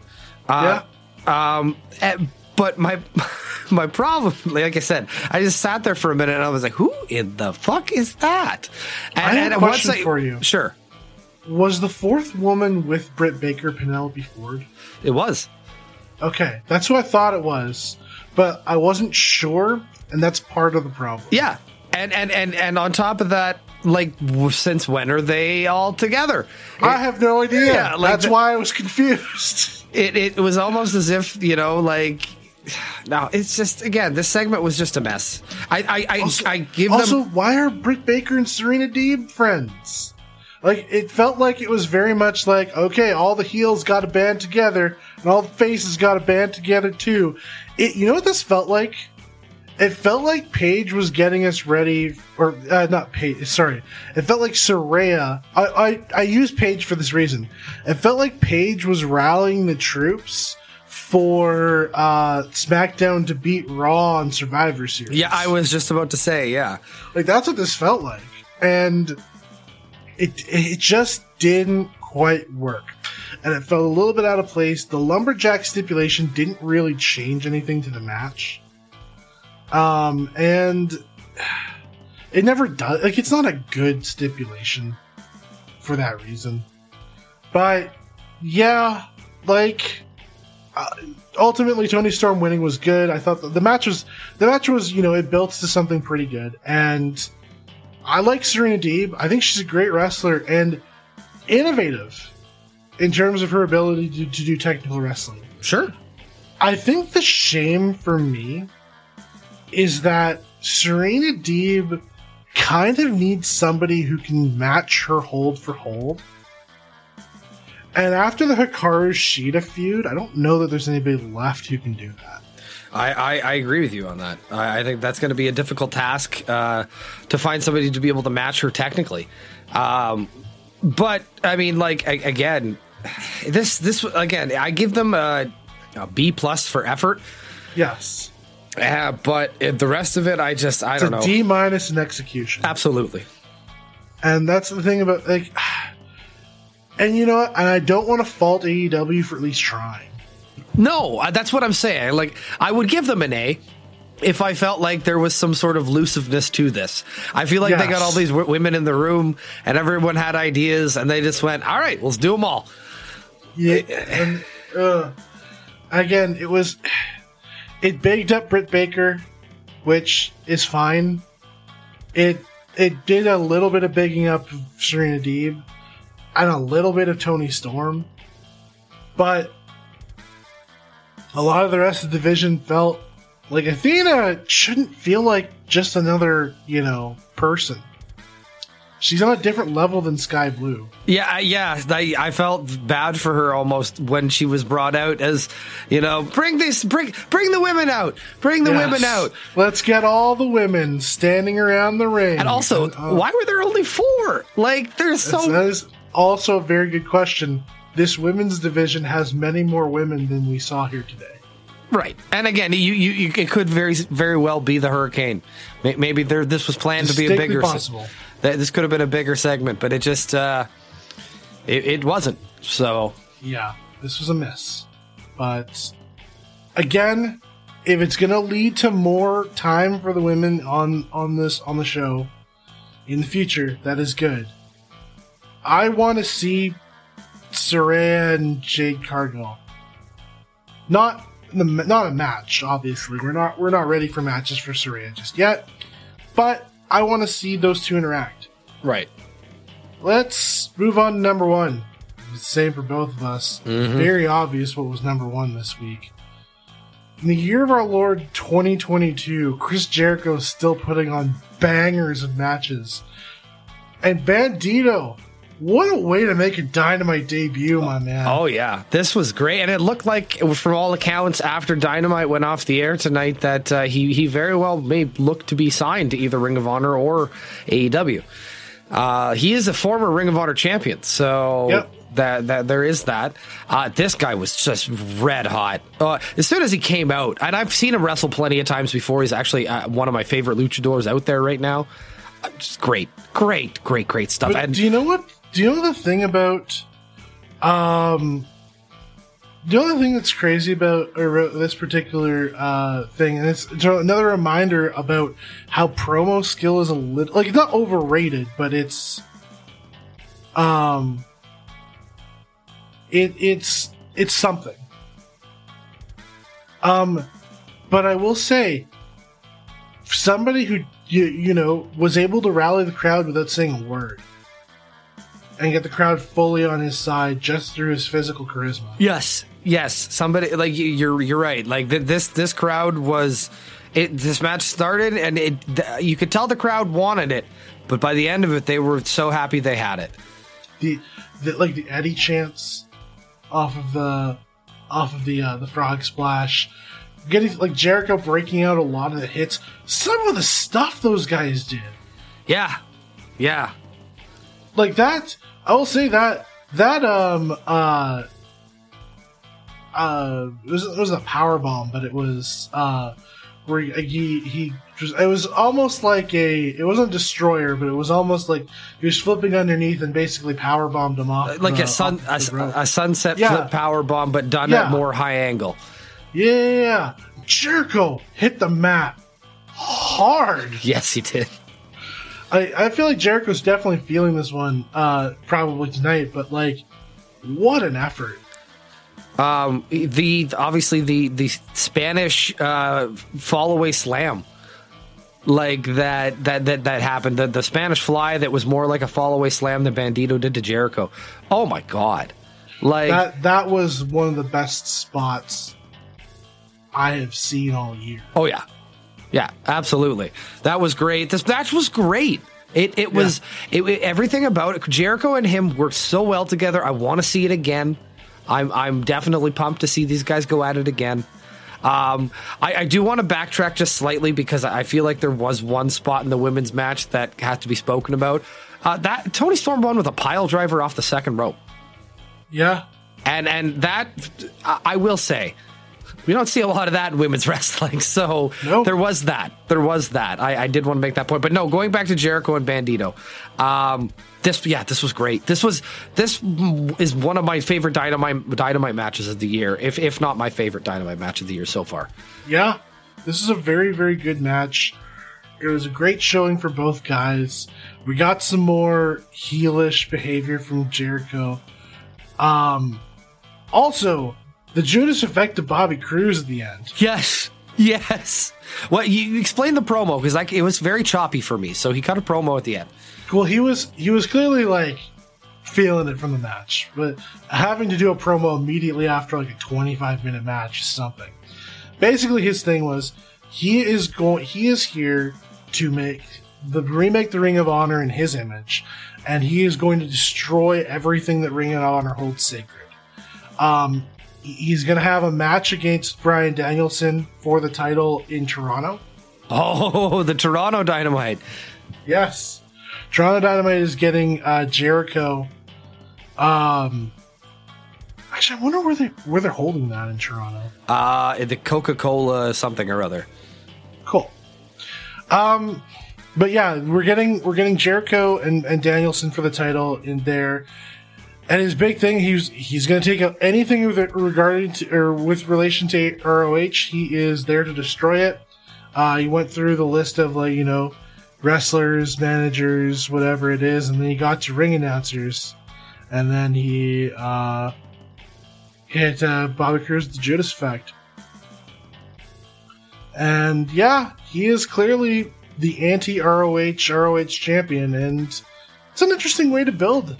Uh, Um, eh, but my my problem, like I said, I just sat there for a minute and I was like, "Who in the fuck is that?" And, I have a once question for you. Sure, was the fourth woman with Britt Baker Penelope Ford it was. okay that's who I thought it was but I wasn't sure and that's part of the problem Yeah, and and and and on top of that, like, since when are they all together? I have no idea. Yeah, like That's the- why I was confused. It it was almost as if you know, like. No, it's just again. This segment was just a mess. I I I, Also- I give also, them why are Britt Baker and Serena Deeb friends? Like, it felt like it was very much like, okay, all the heels got to band together, and all the faces got to band together too. It, you know what this felt like? It felt like Paige was getting us ready, or uh, not Paige. Sorry, it felt like Saraya. I, I I use Paige for this reason. It felt like Paige was rallying the troops for uh, SmackDown to beat Raw on Survivor Series. Yeah, I was just about to say, yeah. Like that's what this felt like, and it it just didn't quite work, and it felt a little bit out of place. The lumberjack stipulation didn't really change anything to the match, um, and it never does. Like it's not a good stipulation for that reason, but yeah, like. Uh, ultimately, Toni Storm winning was good. I thought the, match was the match was you know it built to something pretty good, and I like Serena Deeb. I think she's a great wrestler and innovative in terms of her ability to, to do technical wrestling. Sure. I think the shame for me is that Serena Deeb kind of needs somebody who can match her hold for hold. And after the Hikaru Shida feud, I don't know that there's anybody left who can do that. I, I, I agree with you on that. I, I think that's going to be a difficult task uh, to find somebody to be able to match her technically. Um, but I mean, like a- again, this this again, I give them a, a B plus for effort. Yes. Uh, but it- the rest of it, I just I It's don't a know. D minus in execution. Absolutely. And that's the thing about like and you know what? And I don't want to fault AEW for at least trying. No, uh, that's what I'm saying. Like, I would give them an A if I felt like there was some sort of lusiveness to this. I feel like they got all these w- women in the room and everyone had ideas and they just went, all right, let's do them all. Yeah, and uh, again, it was it bigged up Britt Baker, which is fine. It it did a little bit of bigging up Serena Deeb and a little bit of Toni Storm, but a lot of the rest of the division felt like Athena shouldn't feel like just another you know person. She's on a different level than Skye Blue. Yeah, yeah. I, I felt bad for her almost when she was brought out as, you know, bring this, bring, bring the women out, bring the women out. Let's get all the women standing around the ring. And also, uh, why were there only four? Like, there's so that is also a very good question. This women's division has many more women than we saw here today. Right, and again, you, you, you it could very very well be the hurricane. Maybe there this was planned to be a bigger. possible. that this could have been a bigger segment, but it just uh, it, it wasn't. So Yeah, this was a miss. But again, if it's going to lead to more time for the women on on this on the show in the future, that is good. I want to see Saraya and Jade Cargill. Not the not a match, obviously. We're not we're not ready for matches for Saraya just yet. But I want to see those two interact. right, Let's move on to number one. Same for both of us. Mm-hmm. Very obvious what was number one this week. In the year of our Lord 2022, Chris Jericho is still putting on bangers of matches. And Bandito, what a way to make a dynamite debut, my man. oh yeah, this was great, and it looked like, from all accounts, after Dynamite went off the air tonight, that uh, he he very well may look to be signed to either Ring of Honor or AEW. Uh, he is a former Ring of Honor champion, so Yep. that that there is that. Uh, this guy was just red hot. Uh, as soon as he came out, and I've seen him wrestle plenty of times before. He's actually uh, one of my favorite luchadors out there right now. Uh, just great, great, great, great stuff. But and do you know what? Do you know the thing about, um, the other thing that's crazy about this particular uh, thing, and it's, it's another reminder about how promo skill is a little like it's not overrated, but it's, um, it it's it's something. Um, but I will say, somebody who you you know was able to rally the crowd without saying a word and get the crowd fully on his side just through his physical charisma. Yes, yes. Somebody like you- you're you're right. Like th- this this crowd was it. This match started and it th- you could tell the crowd wanted it, but by the end of it, they were so happy they had it. The, the like the Eddie chants off of the off of the uh, the frog splash. Getting like Jericho breaking out a lot of the hits. Some of the stuff those guys did. Yeah, yeah. Like that i will say that that um uh uh it was, it was a power bomb but it was uh where he he, just it was almost like a it wasn't a destroyer but it was almost like he was flipping underneath and basically power bombed him off Like the- a sun a, off the rope. a sunset Yeah. flip power bomb, but done Yeah. at more high angle. yeah jericho hit the mat hard Yes, he did. I, I feel like Jericho's definitely feeling this one, uh, probably tonight, but like, what an effort. Um, the obviously the the Spanish uh, fall away slam, like that that that that happened. The the Spanish fly that was more like a fall away slam than Bandito did to Jericho. Oh my god! Like That that was one of the best spots I have seen all year. oh yeah, yeah, absolutely. That was great. This match was great. It it was it, it- everything about it. Jericho and him worked so well together. I want to see it again. I'm I'm definitely pumped to see these guys go at it again. Um, I, I do want to backtrack just slightly because I feel like there was one spot in the women's match that has to be spoken about. Uh, that Toni Storm won with a pile driver off the second rope, Yeah, and and that I will say, We don't see a lot of that in women's wrestling. So No. there was that. There was that. I, I did want to make that point. But no, going back to Jericho and Bandito, um, this yeah, this was great. This was this is one of my favorite dynamite dynamite matches of the year, if if not my favorite dynamite match of the year so far. Yeah, this is a very, very good match. It was a great showing for both guys. We got some more heelish behavior from Jericho. Um, also, the Judas effect of Bobby Cruz at the end. Yes. Yes. Well, you explained the promo because like it was very choppy for me. So he cut a promo at the end. Well, he was he was clearly like feeling it from the match, but having to do a promo immediately after like a 25 minute match is something. Basically, his thing was he is going he is here to make the remake the Ring of Honor in his image, and he is going to destroy everything that Ring of Honor holds sacred. Um, he's going to have a match against Bryan Danielson for the title in Toronto. Oh, the Toronto Dynamite. Yes. Toronto Dynamite is getting uh, Jericho. Um, actually, I wonder where they where they're holding that in Toronto. Uh, the Coca Cola something or other. Cool. Um, but yeah, we're getting we're getting Jericho and, and Danielson for the title in there. And his big thing, he's he's going to take out anything with it regarding to, or with relation to ROH. He is there to destroy it. Uh, he went through the list of like you know wrestlers, managers, whatever it is, and then he got to ring announcers, and then he uh, hit uh, Bobby Cruz the Judas effect. And yeah, he is clearly the anti ROH ROH champion, and it's an interesting way to build.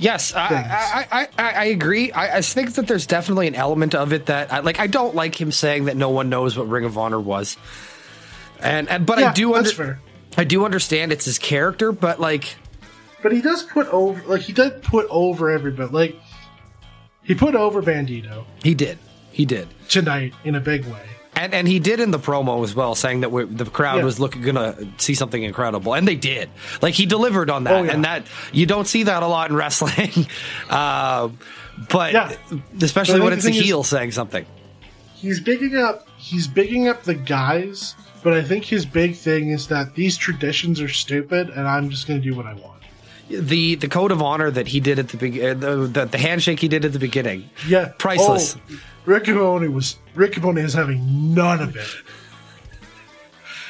Yes, I, I, I, I, agree. I, I think that there's definitely an element of it that, I, like, I don't like him saying that no one knows what Ring of Honor was, and, and but I do under. I do understand it's his character, but like, But he does put over, like he did put over everybody. Like he put over Bandito he did, he did, tonight in a big way. And and he did in the promo as well, saying that the crowd Yeah. was looking gonna see something incredible, and they did. Like he delivered on that, Oh, yeah. and that you don't see that a lot in wrestling, uh, but Yeah. especially But when it's a thing is- heel saying something. He's bigging up. He's bigging up the guys. But I think his big thing is that these traditions are stupid, and I'm just going to do what I want. The the code of honor that he did at the big uh, the, the handshake he did at the beginning. Yeah, priceless. Oh, Riccaboni was Rick Riccaboni is having none of it.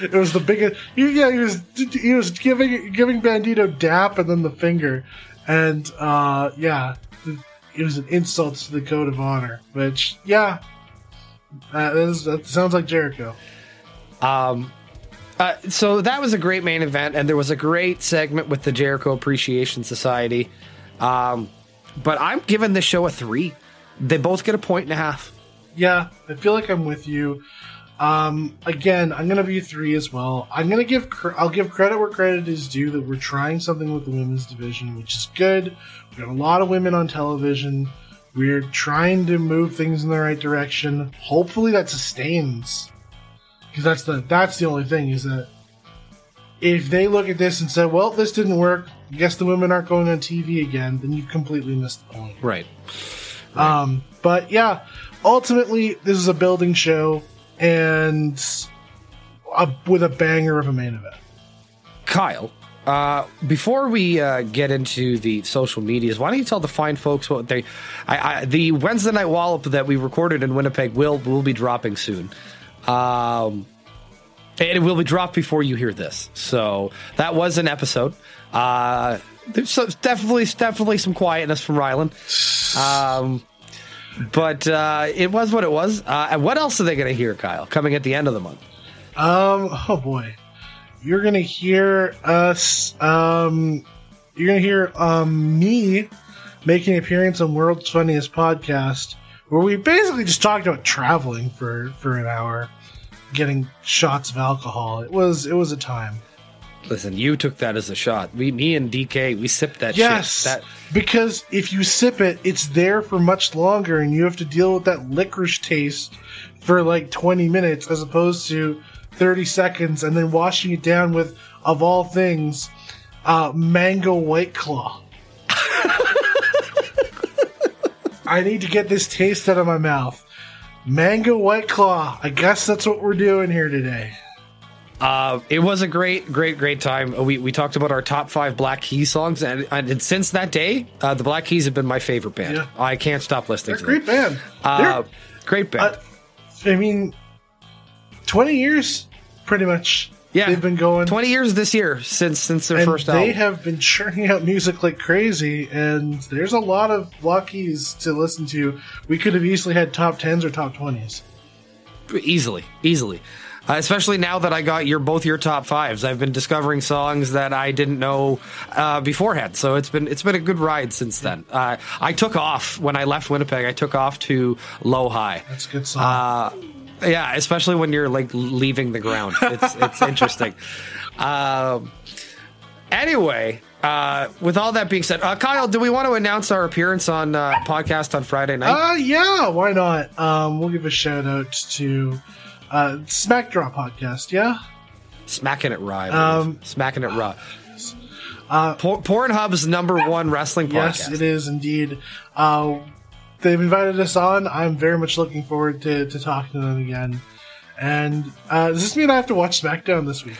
It was the biggest. Yeah, he was he was giving giving Bandito dap and then the finger, and uh, yeah, it was an insult to the code of honor. Which yeah, uh, that, is, that sounds like Jericho. Um, uh, so that was a great main event, and there was a great segment with the Jericho Appreciation Society. Um, but I'm giving this show a three. They both get a point and a half. Yeah, I feel like I'm with you. Um, again, I'm gonna be three as well. I'm gonna give I'll give credit where credit is due that we're trying something with the women's division, which is good. We got a lot of women on television. We're trying to move things in the right direction. Hopefully that sustains, because that's the that's the only thing is that if they look at this and say, "Well, this didn't work," I guess the women aren't going on TV again, then you completely missed the point. Right. Um, but yeah, ultimately, this is a building show and a, with a banger of a main event. Kyle, uh, before we uh, get into the social medias, why don't you tell the fine folks what they, I, I, the Wednesday night wallop that we recorded in Winnipeg will will be dropping soon. Um, and it will be dropped before you hear this. So that was an episode. Uh, there's so, definitely definitely some quietness from Rylan. Um, but uh, it was what it was. Uh, and what else are they going to hear, Kyle, coming at the end of the month? Um, oh boy, you're gonna hear us. Um, you're gonna hear um me making an appearance on World's Funniest Podcast, where we basically just talked about traveling for for an hour, getting shots of alcohol. It was it was a time. Listen, you took that as a shot. We, me and DK, we sipped that Yes. That because if you sip it, it's there for much longer, and you have to deal with that licorice taste for like 20 minutes as opposed to 30 seconds, and then washing it down with, of all things, uh, mango white claw. I need to get this taste out of my mouth. Mango White Claw. I guess that's what we're doing here today. Uh, it was a great, great, great time. We, we talked about our top five Black Keys songs, and, and since that day, uh, the Black Keys have been my favorite band. Yeah. I can't stop listening They're to great them. band. Uh, great band. Uh, I mean, 20 years, pretty much. Yeah, They've been going. twenty years this year since since their and first they have been churning out music like crazy, and there's a lot of Lockies to listen to. We could have easily had top 10s or top 20s. easily, easily. Uh, especially now that I got your both your top fives, I've been discovering songs that I didn't know uh, beforehand. So it's been it's been a good ride since then. Uh, I took off when I left Winnipeg. I took off to Low High. That's a good song. Yeah, especially when you're like leaving the ground. It's it's interesting. Um, anyway, uh, with all that being said, uh, Kyle, do we want to announce our appearance on uh, podcast on Friday night? Uh, yeah, why not? Um, we'll give a shout out to uh, Smack Draw Podcast, yeah? Smacking it raw. Um, Smacking it raw. Uh, Por- Pornhub's number one wrestling podcast. Yes, it is indeed. Uh, they've invited us on. I'm very much looking forward to, to talking to them again. And uh, does this mean I have to watch SmackDown this week?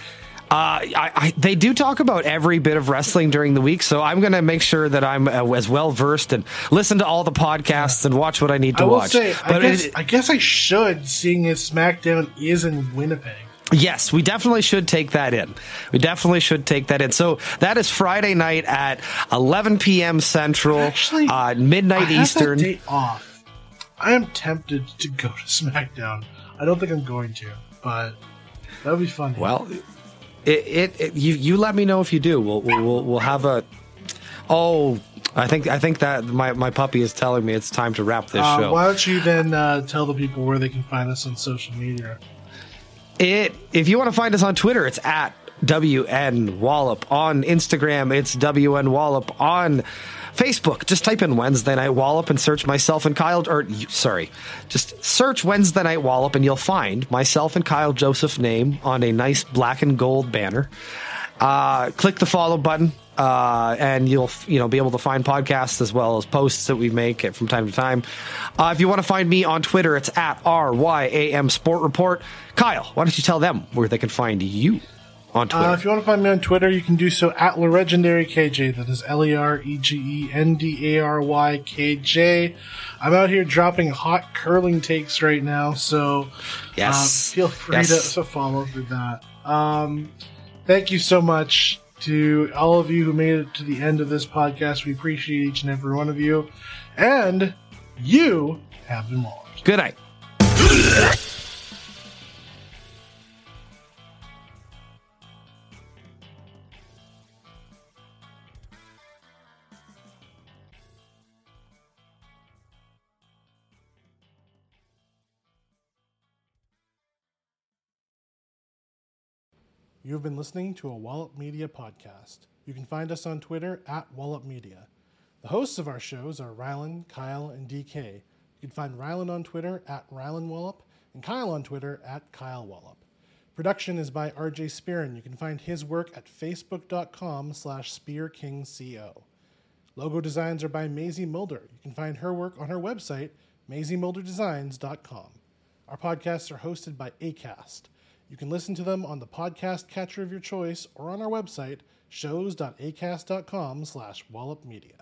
Uh, I, I, they do talk about every bit of wrestling during the week, so I'm going to make sure that I'm uh, as well versed and listen to all the podcasts and watch what I need to I watch. say, I But guess, it- I guess I should, seeing as SmackDown is in Winnipeg. Yes, we definitely should take that in. We definitely should take that in. So that is Friday night at 11 p.m. Central, Actually, uh, I midnight have Eastern. Date off. I am tempted to go to SmackDown. I don't think I'm going to, but that would be fun. Well, it, it, it you you let me know if you do. We'll we'll we'll, we'll have a. Oh, I think I think that my my puppy is telling me it's time to wrap this uh, show. why don't you then uh, tell the people where they can find us on social media? It if you want to find us on Twitter, it's at WN Wallop. On Instagram, it's WN Wallop. On Facebook, just type in Wednesday Night Wallop and search myself and Kyle. Or sorry, just search Wednesday Night Wallop and you'll find myself and Kyle Joseph's name on a nice black and gold banner. Uh, click the follow button. Uh, and you'll you know be able to find podcasts as well as posts that we make from time to time. Uh, if you want to find me on Twitter, it's at ryam Sport Report. Kyle, why don't you tell them where they can find you on Twitter? Uh, if you want to find me on Twitter, you can do so at Legendary KJ. That is L E R E G E N D A R Y K J. I'm out here dropping hot curling takes right now, so Yes. uh, feel free Yes. to, to follow through that. Um, thank you so much to all of you who made it to the end of this podcast. We appreciate each and every one of you, and you have been walloped. Good night. You have been listening to a Wallop Media podcast. You can find us on Twitter at Wallop Media. The hosts of our shows are Rylan, Kyle, and DK. You can find Rylan on Twitter at Rylan Wallop and Kyle on Twitter at Kyle Wallop. Production is by RJ Spearin. You can find his work at facebook.com slash spearkingco. Logo designs are by Maisie Mulder. You can find her work on her website, maisiemulderdesigns.com. Our podcasts are hosted by ACAST. You can listen to them on the podcast catcher of your choice or on our website, shows.acast.com slash wallopmedia.